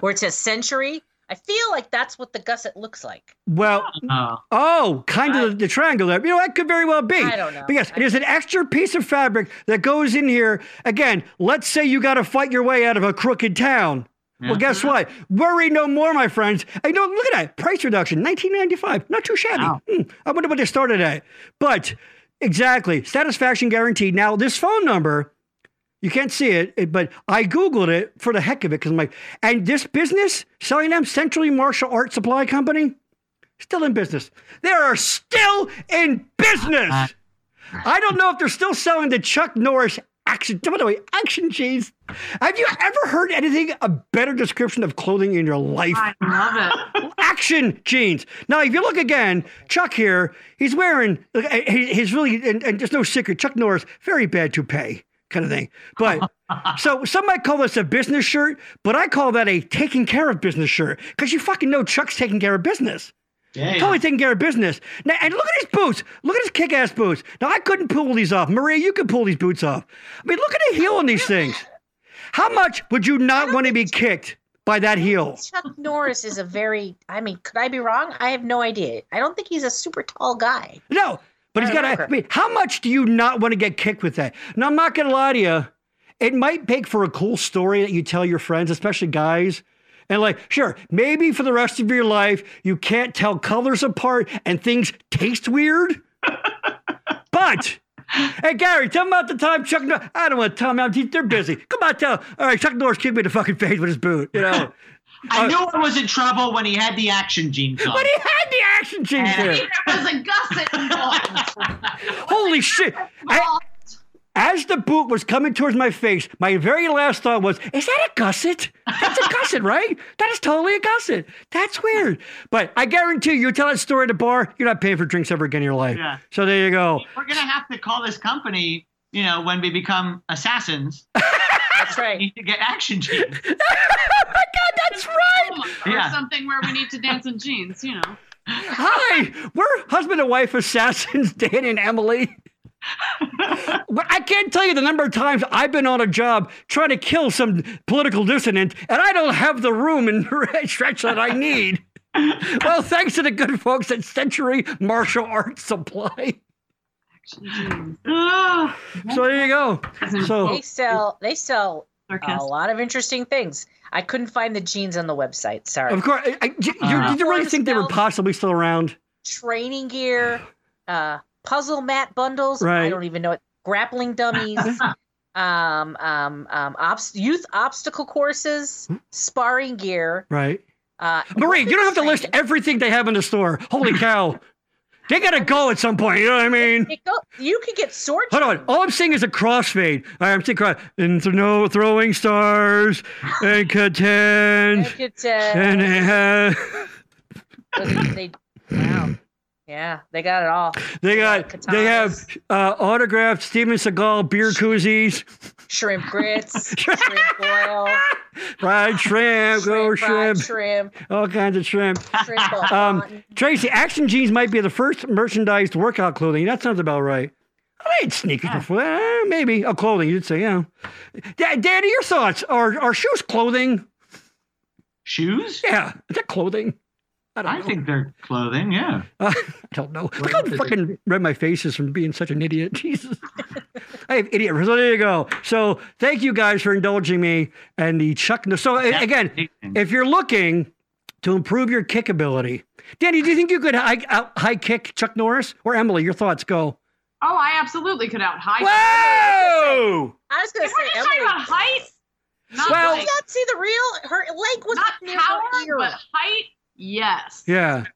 where it says century. I feel like that's what the gusset looks like. Well, Uh, oh, kind of the, the triangle there. You know, that could very well be. I don't know. But yes, it is an extra piece of fabric that goes in here. Again, let's say you got to fight your way out of a crooked town. Well, guess what? Worry no more, my friends. I know. Look at that price reduction, nineteen ninety five. Not too shabby. Wow. Hmm, I wonder what they started at. But exactly, satisfaction guaranteed. Now, this phone number, you can't see it, it- but I googled it for the heck of it because I'm like, and this business selling them Century Martial Art Supply Company, still in business. They are still in business. I don't know if they're still selling the Chuck Norris action. By the way, action jeans. Have you ever heard anything a better description of clothing in your life? I love it. action jeans. Now, if you look again, Chuck here, he's wearing, eh, he- he's really, and, and there's no secret, Chuck Norris, very bad toupee kind of thing. But so some might call this a business shirt, but I call that a taking care of business shirt because you fucking know Chuck's taking care of business. Yeah, Totally taking care of business. Now, and look at his boots. Look at his kick-ass boots. Now, I couldn't pull these off. Maria, you could pull these boots off. I mean, look at the heel on these things. How much would you not want to be kicked by that heel? Chuck Norris is a very. I mean, could I be wrong? I have no idea. I don't think he's a super tall guy. No, but he's I got don't to. know. I mean, how much do you not want to get kicked with that? Now, I'm not going to lie to you. It might make for a cool story that you tell your friends, especially guys. And like, sure, maybe for the rest of your life, you can't tell colors apart and things taste weird. but Hey Gary, tell them about the time Chuck. Nor- I don't want to tell them. They're busy. Come on, tell. All right, Chuck Norris kicked me in the fucking face with his boot. You know, I uh, knew I was in trouble when he had the action jeans on. but he had the action jeans And- there. There was a gusset involved. Holy shit! I- as the boot was coming towards my face, my very last thought was, "Is that a gusset? That's a gusset, right? That is totally a gusset. That's weird." But I guarantee you, you tell that story at a bar, you're not paying for drinks ever again in your life. Yeah. So there you go. We're gonna have to call this company, you know, when we become assassins. That's we right. need to get action jeans. oh my God, that's right. Or Yeah. something where we need to dance in jeans, you know. Hi, we're husband and wife assassins, Dan and Emily. Well, I can't tell you the number of times I've been on a job trying to kill some political dissident, and I don't have the room and stretch that I need. Well, thanks to the good folks at Century Martial Arts Supply. So there you go. So They sell they sell a lot of interesting things. I couldn't find the jeans on the website. Sorry. of course, I, I, you, Uh, did you really think they were possibly still around? Training gear, uh, puzzle mat bundles. I don't even know it. Grappling dummies. um, um, um, obst- youth obstacle courses, sparring gear. Right. Uh, Marie, you don't have to list everything they have in the store. Holy cow. They gotta go at some point, you know what I mean? You, could get sword. Hold on. All I'm seeing is a crossfade. All right, I'm seeing cross and th- no throwing stars and You could, and uh, they, wow. Yeah, they got it all. they got Katanas. they have uh, autographed Steven Seagal beer koozies, Shrimp grits, shrimp boil, fried shrimp, go fried shrimp, shrimp, all kinds of shrimp. shrimp Um. Tracy, Action Jeans might be the first merchandised workout clothing. That sounds about right. I had sneakers before that. Eh, maybe. Oh, clothing, you'd say, yeah. Da- Daddy, your thoughts? Are, are shoes clothing? shoes? Yeah. Is that clothing? I don't I know. think they're clothing. Yeah. Uh, I don't know. Look how fucking red my face is from being such an idiot. Jesus. I have idiot. So there you go. So thank you guys for indulging me and the Chuck. So a- again, if you're looking to improve your kick ability, Danny, do you think you could high, out, high kick Chuck Norris or Emily? Your thoughts go. Oh, I absolutely could out high. Whoa! I was going to If we're say, talking Emily, about height, not Well- did not see the real? Her leg was not up near power, her ear. but height, yes. Yeah.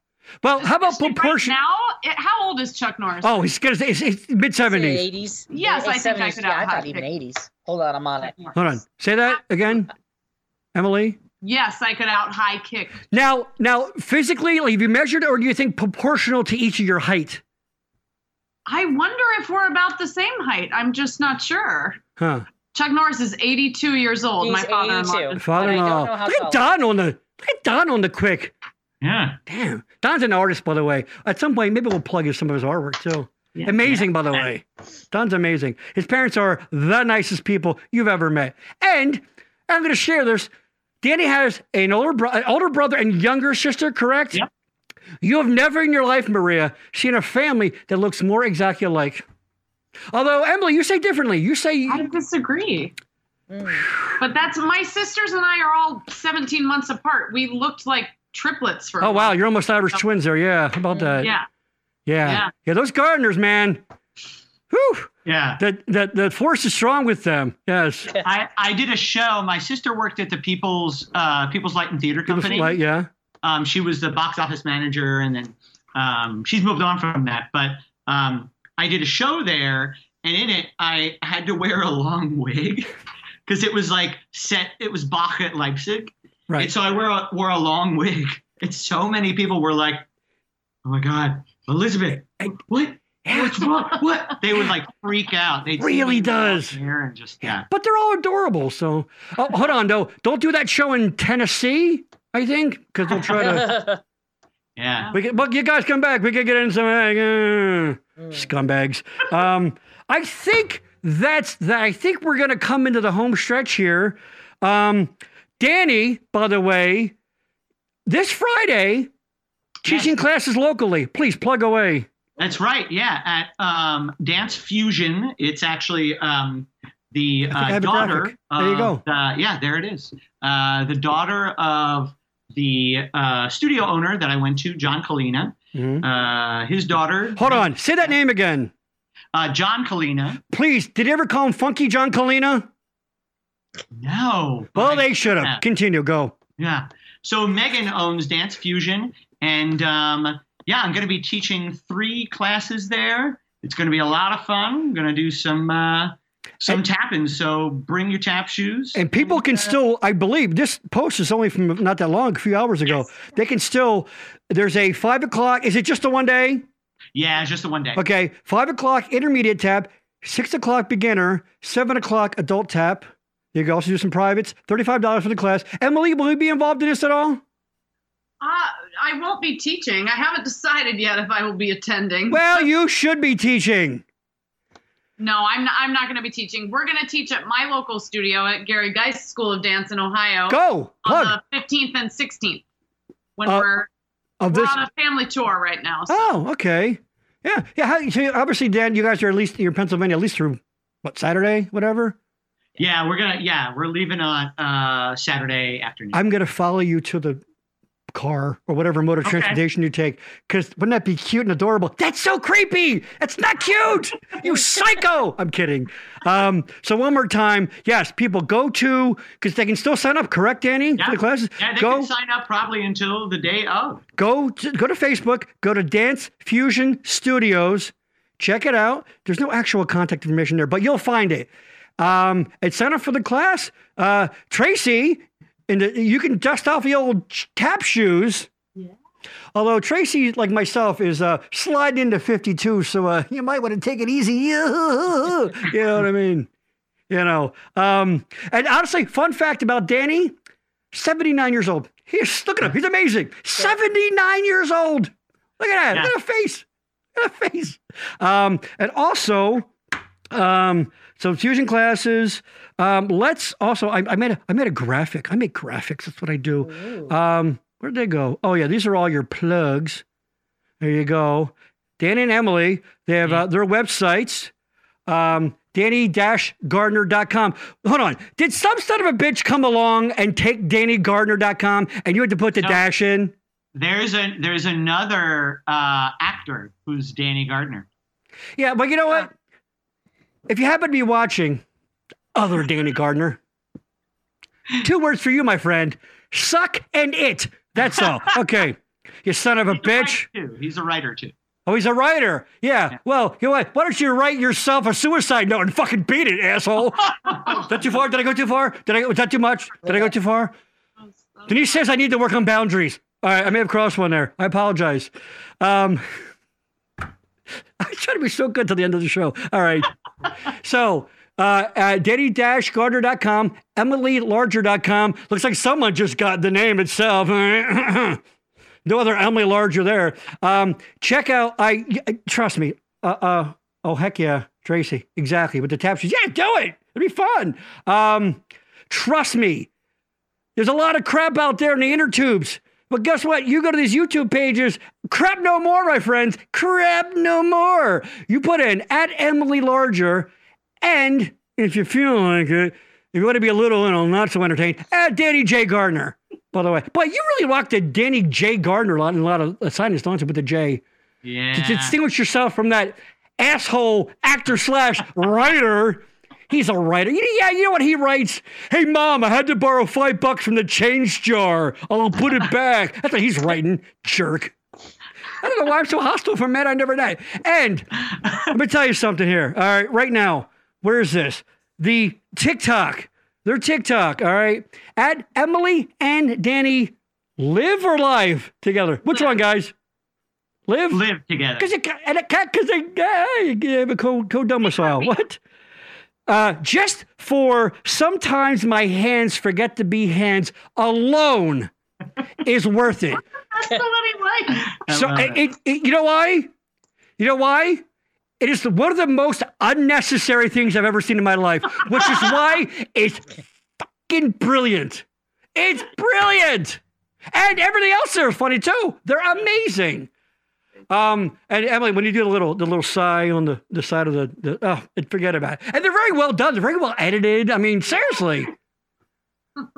Well, how about Especially proportion? Right now, it, how old is Chuck Norris? Oh, he's gonna say it's, it's mid seventies. Eighties. Yes, I think I could Yeah, I out thought high even eighties. Hold on, I'm on it. Hold on. Say that again, Emily. Yes, I could out high kick. Now, now, physically, like, have you measured, or do you think proportional to each of your height? I wonder if we're about the same height. I'm just not sure. Huh. Chuck Norris is 82 years old. He's my father-in-law. 82. just- Father-in-law. Look at tall. Don on the look at Don on the quick. Yeah. Damn, Don's an artist, by the way. At some point, maybe we'll plug his- some of his artwork too. Yeah. Amazing, by the way. Don's amazing. His parents are the nicest people you've ever met. And I'm going to share this. Danny has an older, bro- an older brother and younger sister, correct? Yep. You have never in your life, Maria, seen a family that looks more exactly alike. Although, Emily, you say differently. You say I disagree. Mm. But that's my sisters and I are all 17 months apart. We looked like triplets for. Oh wow, you're almost Irish twins there. Yeah, how about that? Yeah. yeah, Yeah. yeah. Those Gardners, man. Whew. Yeah. That the the force is strong with them. Yes. I, I did a show. My sister worked at the People's uh, People's Light and Theater Company. Like, yeah. Um, she was the box office manager, and then um, she's moved on from that. But um, I did a show there, and in it, I had to wear a long wig because it was like set. It was Bach at Leipzig, Right. and so I wear a, wore a long wig. And so many people were like, "Oh my God, Elizabeth, what? What's wrong? What?" They would like freak out. They Really does. Here and just yeah. But they're all adorable. So, oh, hold on, though. Don't do that show in Tennessee. I think because they'll try to. Yeah. We can, but you guys come back. We can get in some like, uh, Mm. scumbags. Um, I think that's that. I think we're gonna come into the home stretch here. Um, Danny, by the way, this Friday, teaching classes locally. Please plug away. That's right. Yeah, at um, Dance Fusion, it's actually um, the I think I uh, daughter. graphic. There you go. the- yeah, there it is. Uh, the daughter of the uh, studio owner that I went to, John Colina. Mhm. Uh, his daughter. Hold on. Say that name again. Uh, John Kalina. Please, did you ever call him Funky John Kalina? No. Well, they should have. Continue. Go. Yeah. So Megan owns Dance Fusion, and um, yeah, I'm going to be teaching three classes there. It's going to be a lot of fun. I'm going to do some uh, some tapping. So bring your tap shoes. And people can still, I believe, this post is only from not that long, a few hours ago. They can still, there's a five o'clock. Is it just a one day? Yeah, it's just the one day. Okay. Five o'clock intermediate tap, six o'clock beginner, seven o'clock adult tap. You can also do some privates, $35 for the class. Emily, will you be involved in this at all? Uh, I won't be teaching. I haven't decided yet if I will be attending. Well, you should be teaching. No, I'm not, I'm not going to be teaching. We're going to teach at my local studio at Gary Geist School of Dance in Ohio. Go. on the 15th and 16th when Uh, we're, Of we're this. on a family tour right now. So. Oh, okay. Yeah. Yeah. How, so obviously, Dan, you guys are at least, you're in Pennsylvania, at least through what, Saturday, whatever? Yeah, we're gonna. Yeah, we're leaving on uh, Saturday afternoon. I'm going to follow you to the car or whatever mode of Okay. transportation you take. Because wouldn't that be cute and adorable? That's so creepy. That's not cute. You psycho. I'm kidding. Um, so one more time, yes, people go to because they can still sign up. Correct, Danny, yeah. for the classes. Yeah, they go can sign up probably until the day of. go to, go to Facebook. Go to Dance Fusion Studios. Check it out. There's no actual contact information there, but you'll find it. Um, and sign up for the class. Uh, Tracy, and you can dust off the old tap shoes. Yeah. Although Tracy, like myself, is uh, sliding into 52, so uh, you might want to take it easy. you know what I mean? You know. Um, and honestly, fun fact about Danny 79 years old. He's, look at him. He's amazing. 79 years old. Look at that. Look at the face. Look at the face. Um, and also, um, so fusion classes. Um, let's also. I, I made a I made a graphic. I make graphics. That's what I do. Um, where'd they go? Oh yeah, these are all your plugs. There you go. Dan and Emily. They have uh, their websites. Um, Danny-Gardner.com. Hold on. Did some son of a bitch come along and take DannyGardner.com and you had to put the No. dash in? There's a there's another uh, actor who's Danny Gardner. Yeah, but you know what? If you happen to be watching, other Danny Gardner, two words for you, my friend: suck and it. That's all. Okay, you son of a bitch. Too. He's a writer too. Oh, he's a writer. Yeah. Well, you know what? Why don't you write yourself a suicide note and fucking beat it, asshole? Is that too far? Did I go too far? Did I? Was that too much? Did I go too far? Denise says I need to work on boundaries. All right, I may have crossed one there. I apologize. Um, I try to be so good till the end of the show. All right. so, uh, at Danny-Gardner.com, EmilyLarger.com. Looks like someone just got the name itself. no other Emily Larger there. Um, check out, I trust me. Uh, uh, oh, heck yeah, Tracy. Exactly. With the tap shoes. Yeah, do it. It'd be fun. Um, trust me. There's a lot of crap out there in the inner tubes. But guess what? You go to these YouTube pages, crap no more, my friends. Crap no more. You put in at Emily Larger, and if you feel like it, if you want to be a little, you know, not so entertained, at Danny J. Gardner. By the way, but you really rocked the Danny J. Gardner a lot in a lot of assignments, don't you, with the J? Yeah. To distinguish yourself from that asshole actor slash writer. He's a writer. Yeah, you know what he writes? Hey, mom, I had to borrow five bucks from the change jar. I'll put it back. That's what he's writing, jerk. I don't know why I'm so hostile for men I never met. And let me tell you something here. All right, right now, where is this? The TikTok. Their TikTok. All right, at Emily and Danny live or live together. Which one, guys? Live. Live together. Because and it can't because they uh, have a co co domicile. What? Uh, just for sometimes my hands forget to be hands alone is worth it. That's the likes. So it, it, it- you know why? You know why? It is one of the most unnecessary things I've ever seen in my life, which is why it's fucking brilliant. It's brilliant, and everything else there is funny too. They're amazing. Um, and Emily, when you do the little the little sigh on the, the side of the, the oh, forget about it. And they're very well done. They're very well edited. I mean, seriously.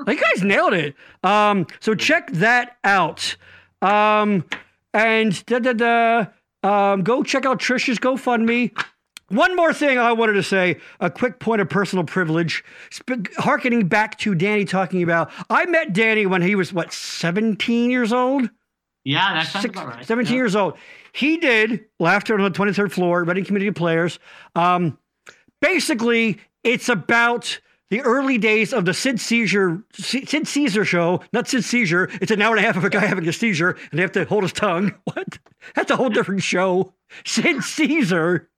You guys nailed it. Um, so check that out. Um, and da da da. Um, go check out Trisha's GoFundMe. One more thing I wanted to say, a quick point of personal privilege, sp- harkening back to Danny talking about. I met Danny when he was, what, 17 years old? Yeah, that sounds Six- about right. 17 Yeah. years old. He did Laughter on the 23rd floor, Reading Community Players. Um, basically, it's about the early days of the Sid Caesar Sid Caesar show, not Sid Caesar. It's an hour and a half of a guy having a seizure and they have to hold his tongue. What? That's a whole different show. Sid Caesar.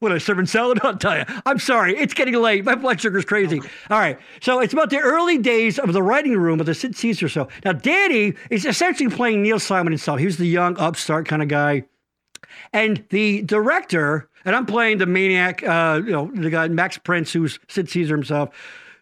What a serving salad, I'll tell you. I'm sorry, it's getting late. My blood sugar's crazy. All right, so it's about the early days of the writing room of the Sid Caesar show. Now, Danny is essentially playing Neil Simon himself. He was the young upstart kind of guy, and the director, and I'm playing the maniac, uh, you know, the guy Max Prince, who's Sid Caesar himself,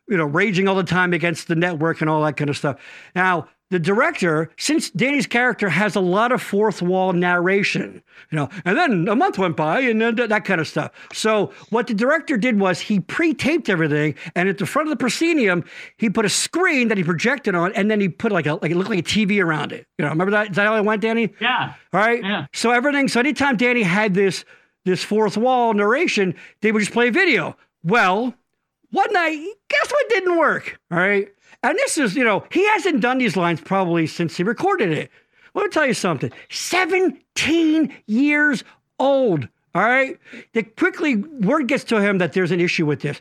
you know, raging all the time against the network and all that kind of stuff. Now, the director, since Danny's character has a lot of fourth wall narration, you know, and then a month went by and then that kind of stuff. So what the director did was he pre-taped everything, and at the front of the proscenium, he put a screen that he projected on, and then he put like a like it looked like a TV around it. You know, remember that? Is that how it went, Danny? Yeah. All right. Yeah. So everything. So anytime Danny had this this fourth wall narration, they would just play video. Well, one night, guess what didn't work? All right. And this is, you know, he hasn't done these lines probably since he recorded it. Let me tell you something. 17 years old. All right. The quickly word gets to him that there's an issue with this.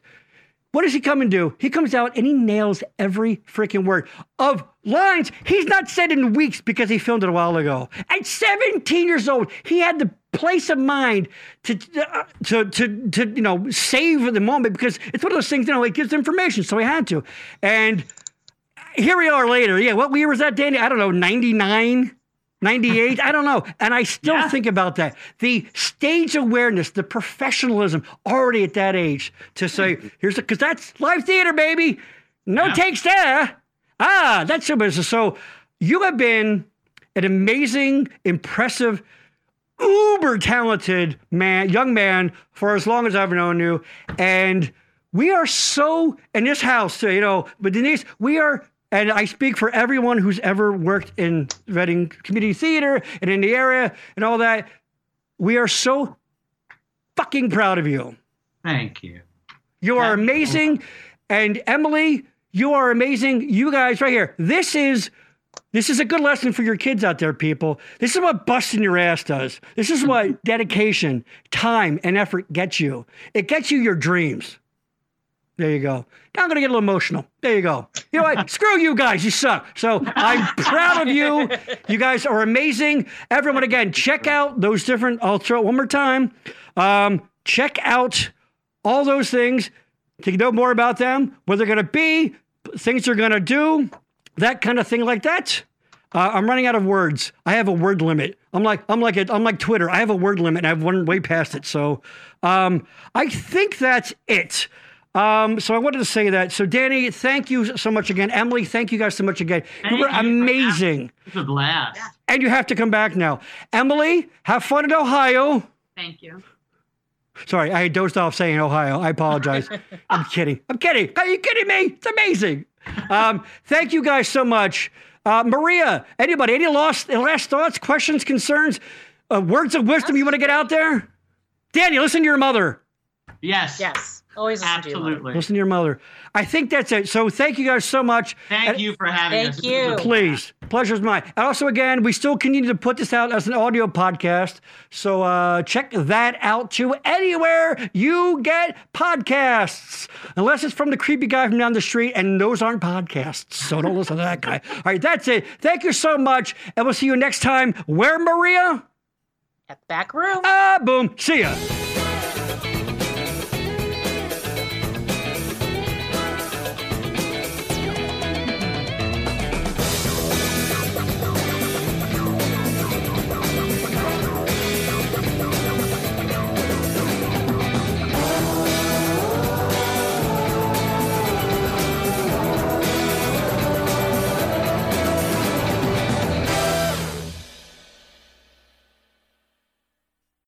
What does he come and do? He comes out and he nails every freaking word of lines he's not said in weeks because he filmed it a while ago. At 17 years old, he had the place of mind to uh, to to to you know save the moment because it's one of those things you know it gives information, so he had to. And here we are later. Yeah, what year was that, Danny? I don't know, 99. 98 i don't know and i still Yeah. think about that the stage awareness the professionalism already at that age to say here's the because that's live theater baby no Yeah. takes there ah that's your business so you have been an amazing impressive uber talented man young man for as long as i've known you and we are so in this house you know but denise we are and I speak for everyone who's ever worked in Reading Community Theater and in the area and all that. We are so fucking proud of you. Thank you. You are Thank you. amazing. And Emily, you are amazing. You guys right here. This is this is a good lesson for your kids out there, people. This is what busting your ass does. This is what dedication, time, and effort gets you. It gets you your dreams. There you go. Now I'm going to get a little emotional. There you go. You know what? Screw you guys. You suck. So I'm proud of you. You guys are amazing. Everyone, again, check out those different. I'll throw it one more time. Um, check out all those things to know more about them, where they're going to be, things they're going to do, that kind of thing like that. Uh, I'm running out of words. I have a word limit. I'm like I'm like a, I'm like Twitter. I have a word limit, and I've run way past it. So um, I think that's it. Um, so I wanted to say that. So Danny, thank you so much again. Emily, thank you guys so much again. Thank you were you amazing, It's a blast. and you have to come back now. Emily, have fun in Ohio. Thank you. Sorry, I dozed off saying Ohio. I apologize. I'm kidding. I'm kidding. Are you kidding me? It's amazing. Um, thank you guys so much. Uh, Maria, anybody, any last, last thoughts, questions, concerns, uh, words of wisdom you want to get out there? Danny, listen to your mother. Yes. Yes. Always listen to your mother. Absolutely. Listen to your mother. I think that's it. So thank you guys so much. Thank And- you for having Thank us. you. Please, pleasure's mine. And also, again, we still continue to put this out as an audio podcast. So uh, check that out too. Anywhere you get podcasts, unless it's from the creepy guy from down the street, and those aren't podcasts. So don't listen to that guy. All right, that's it. Thank you so much, and we'll see you next time. Where, Maria? At the back room. Ah, boom. See ya.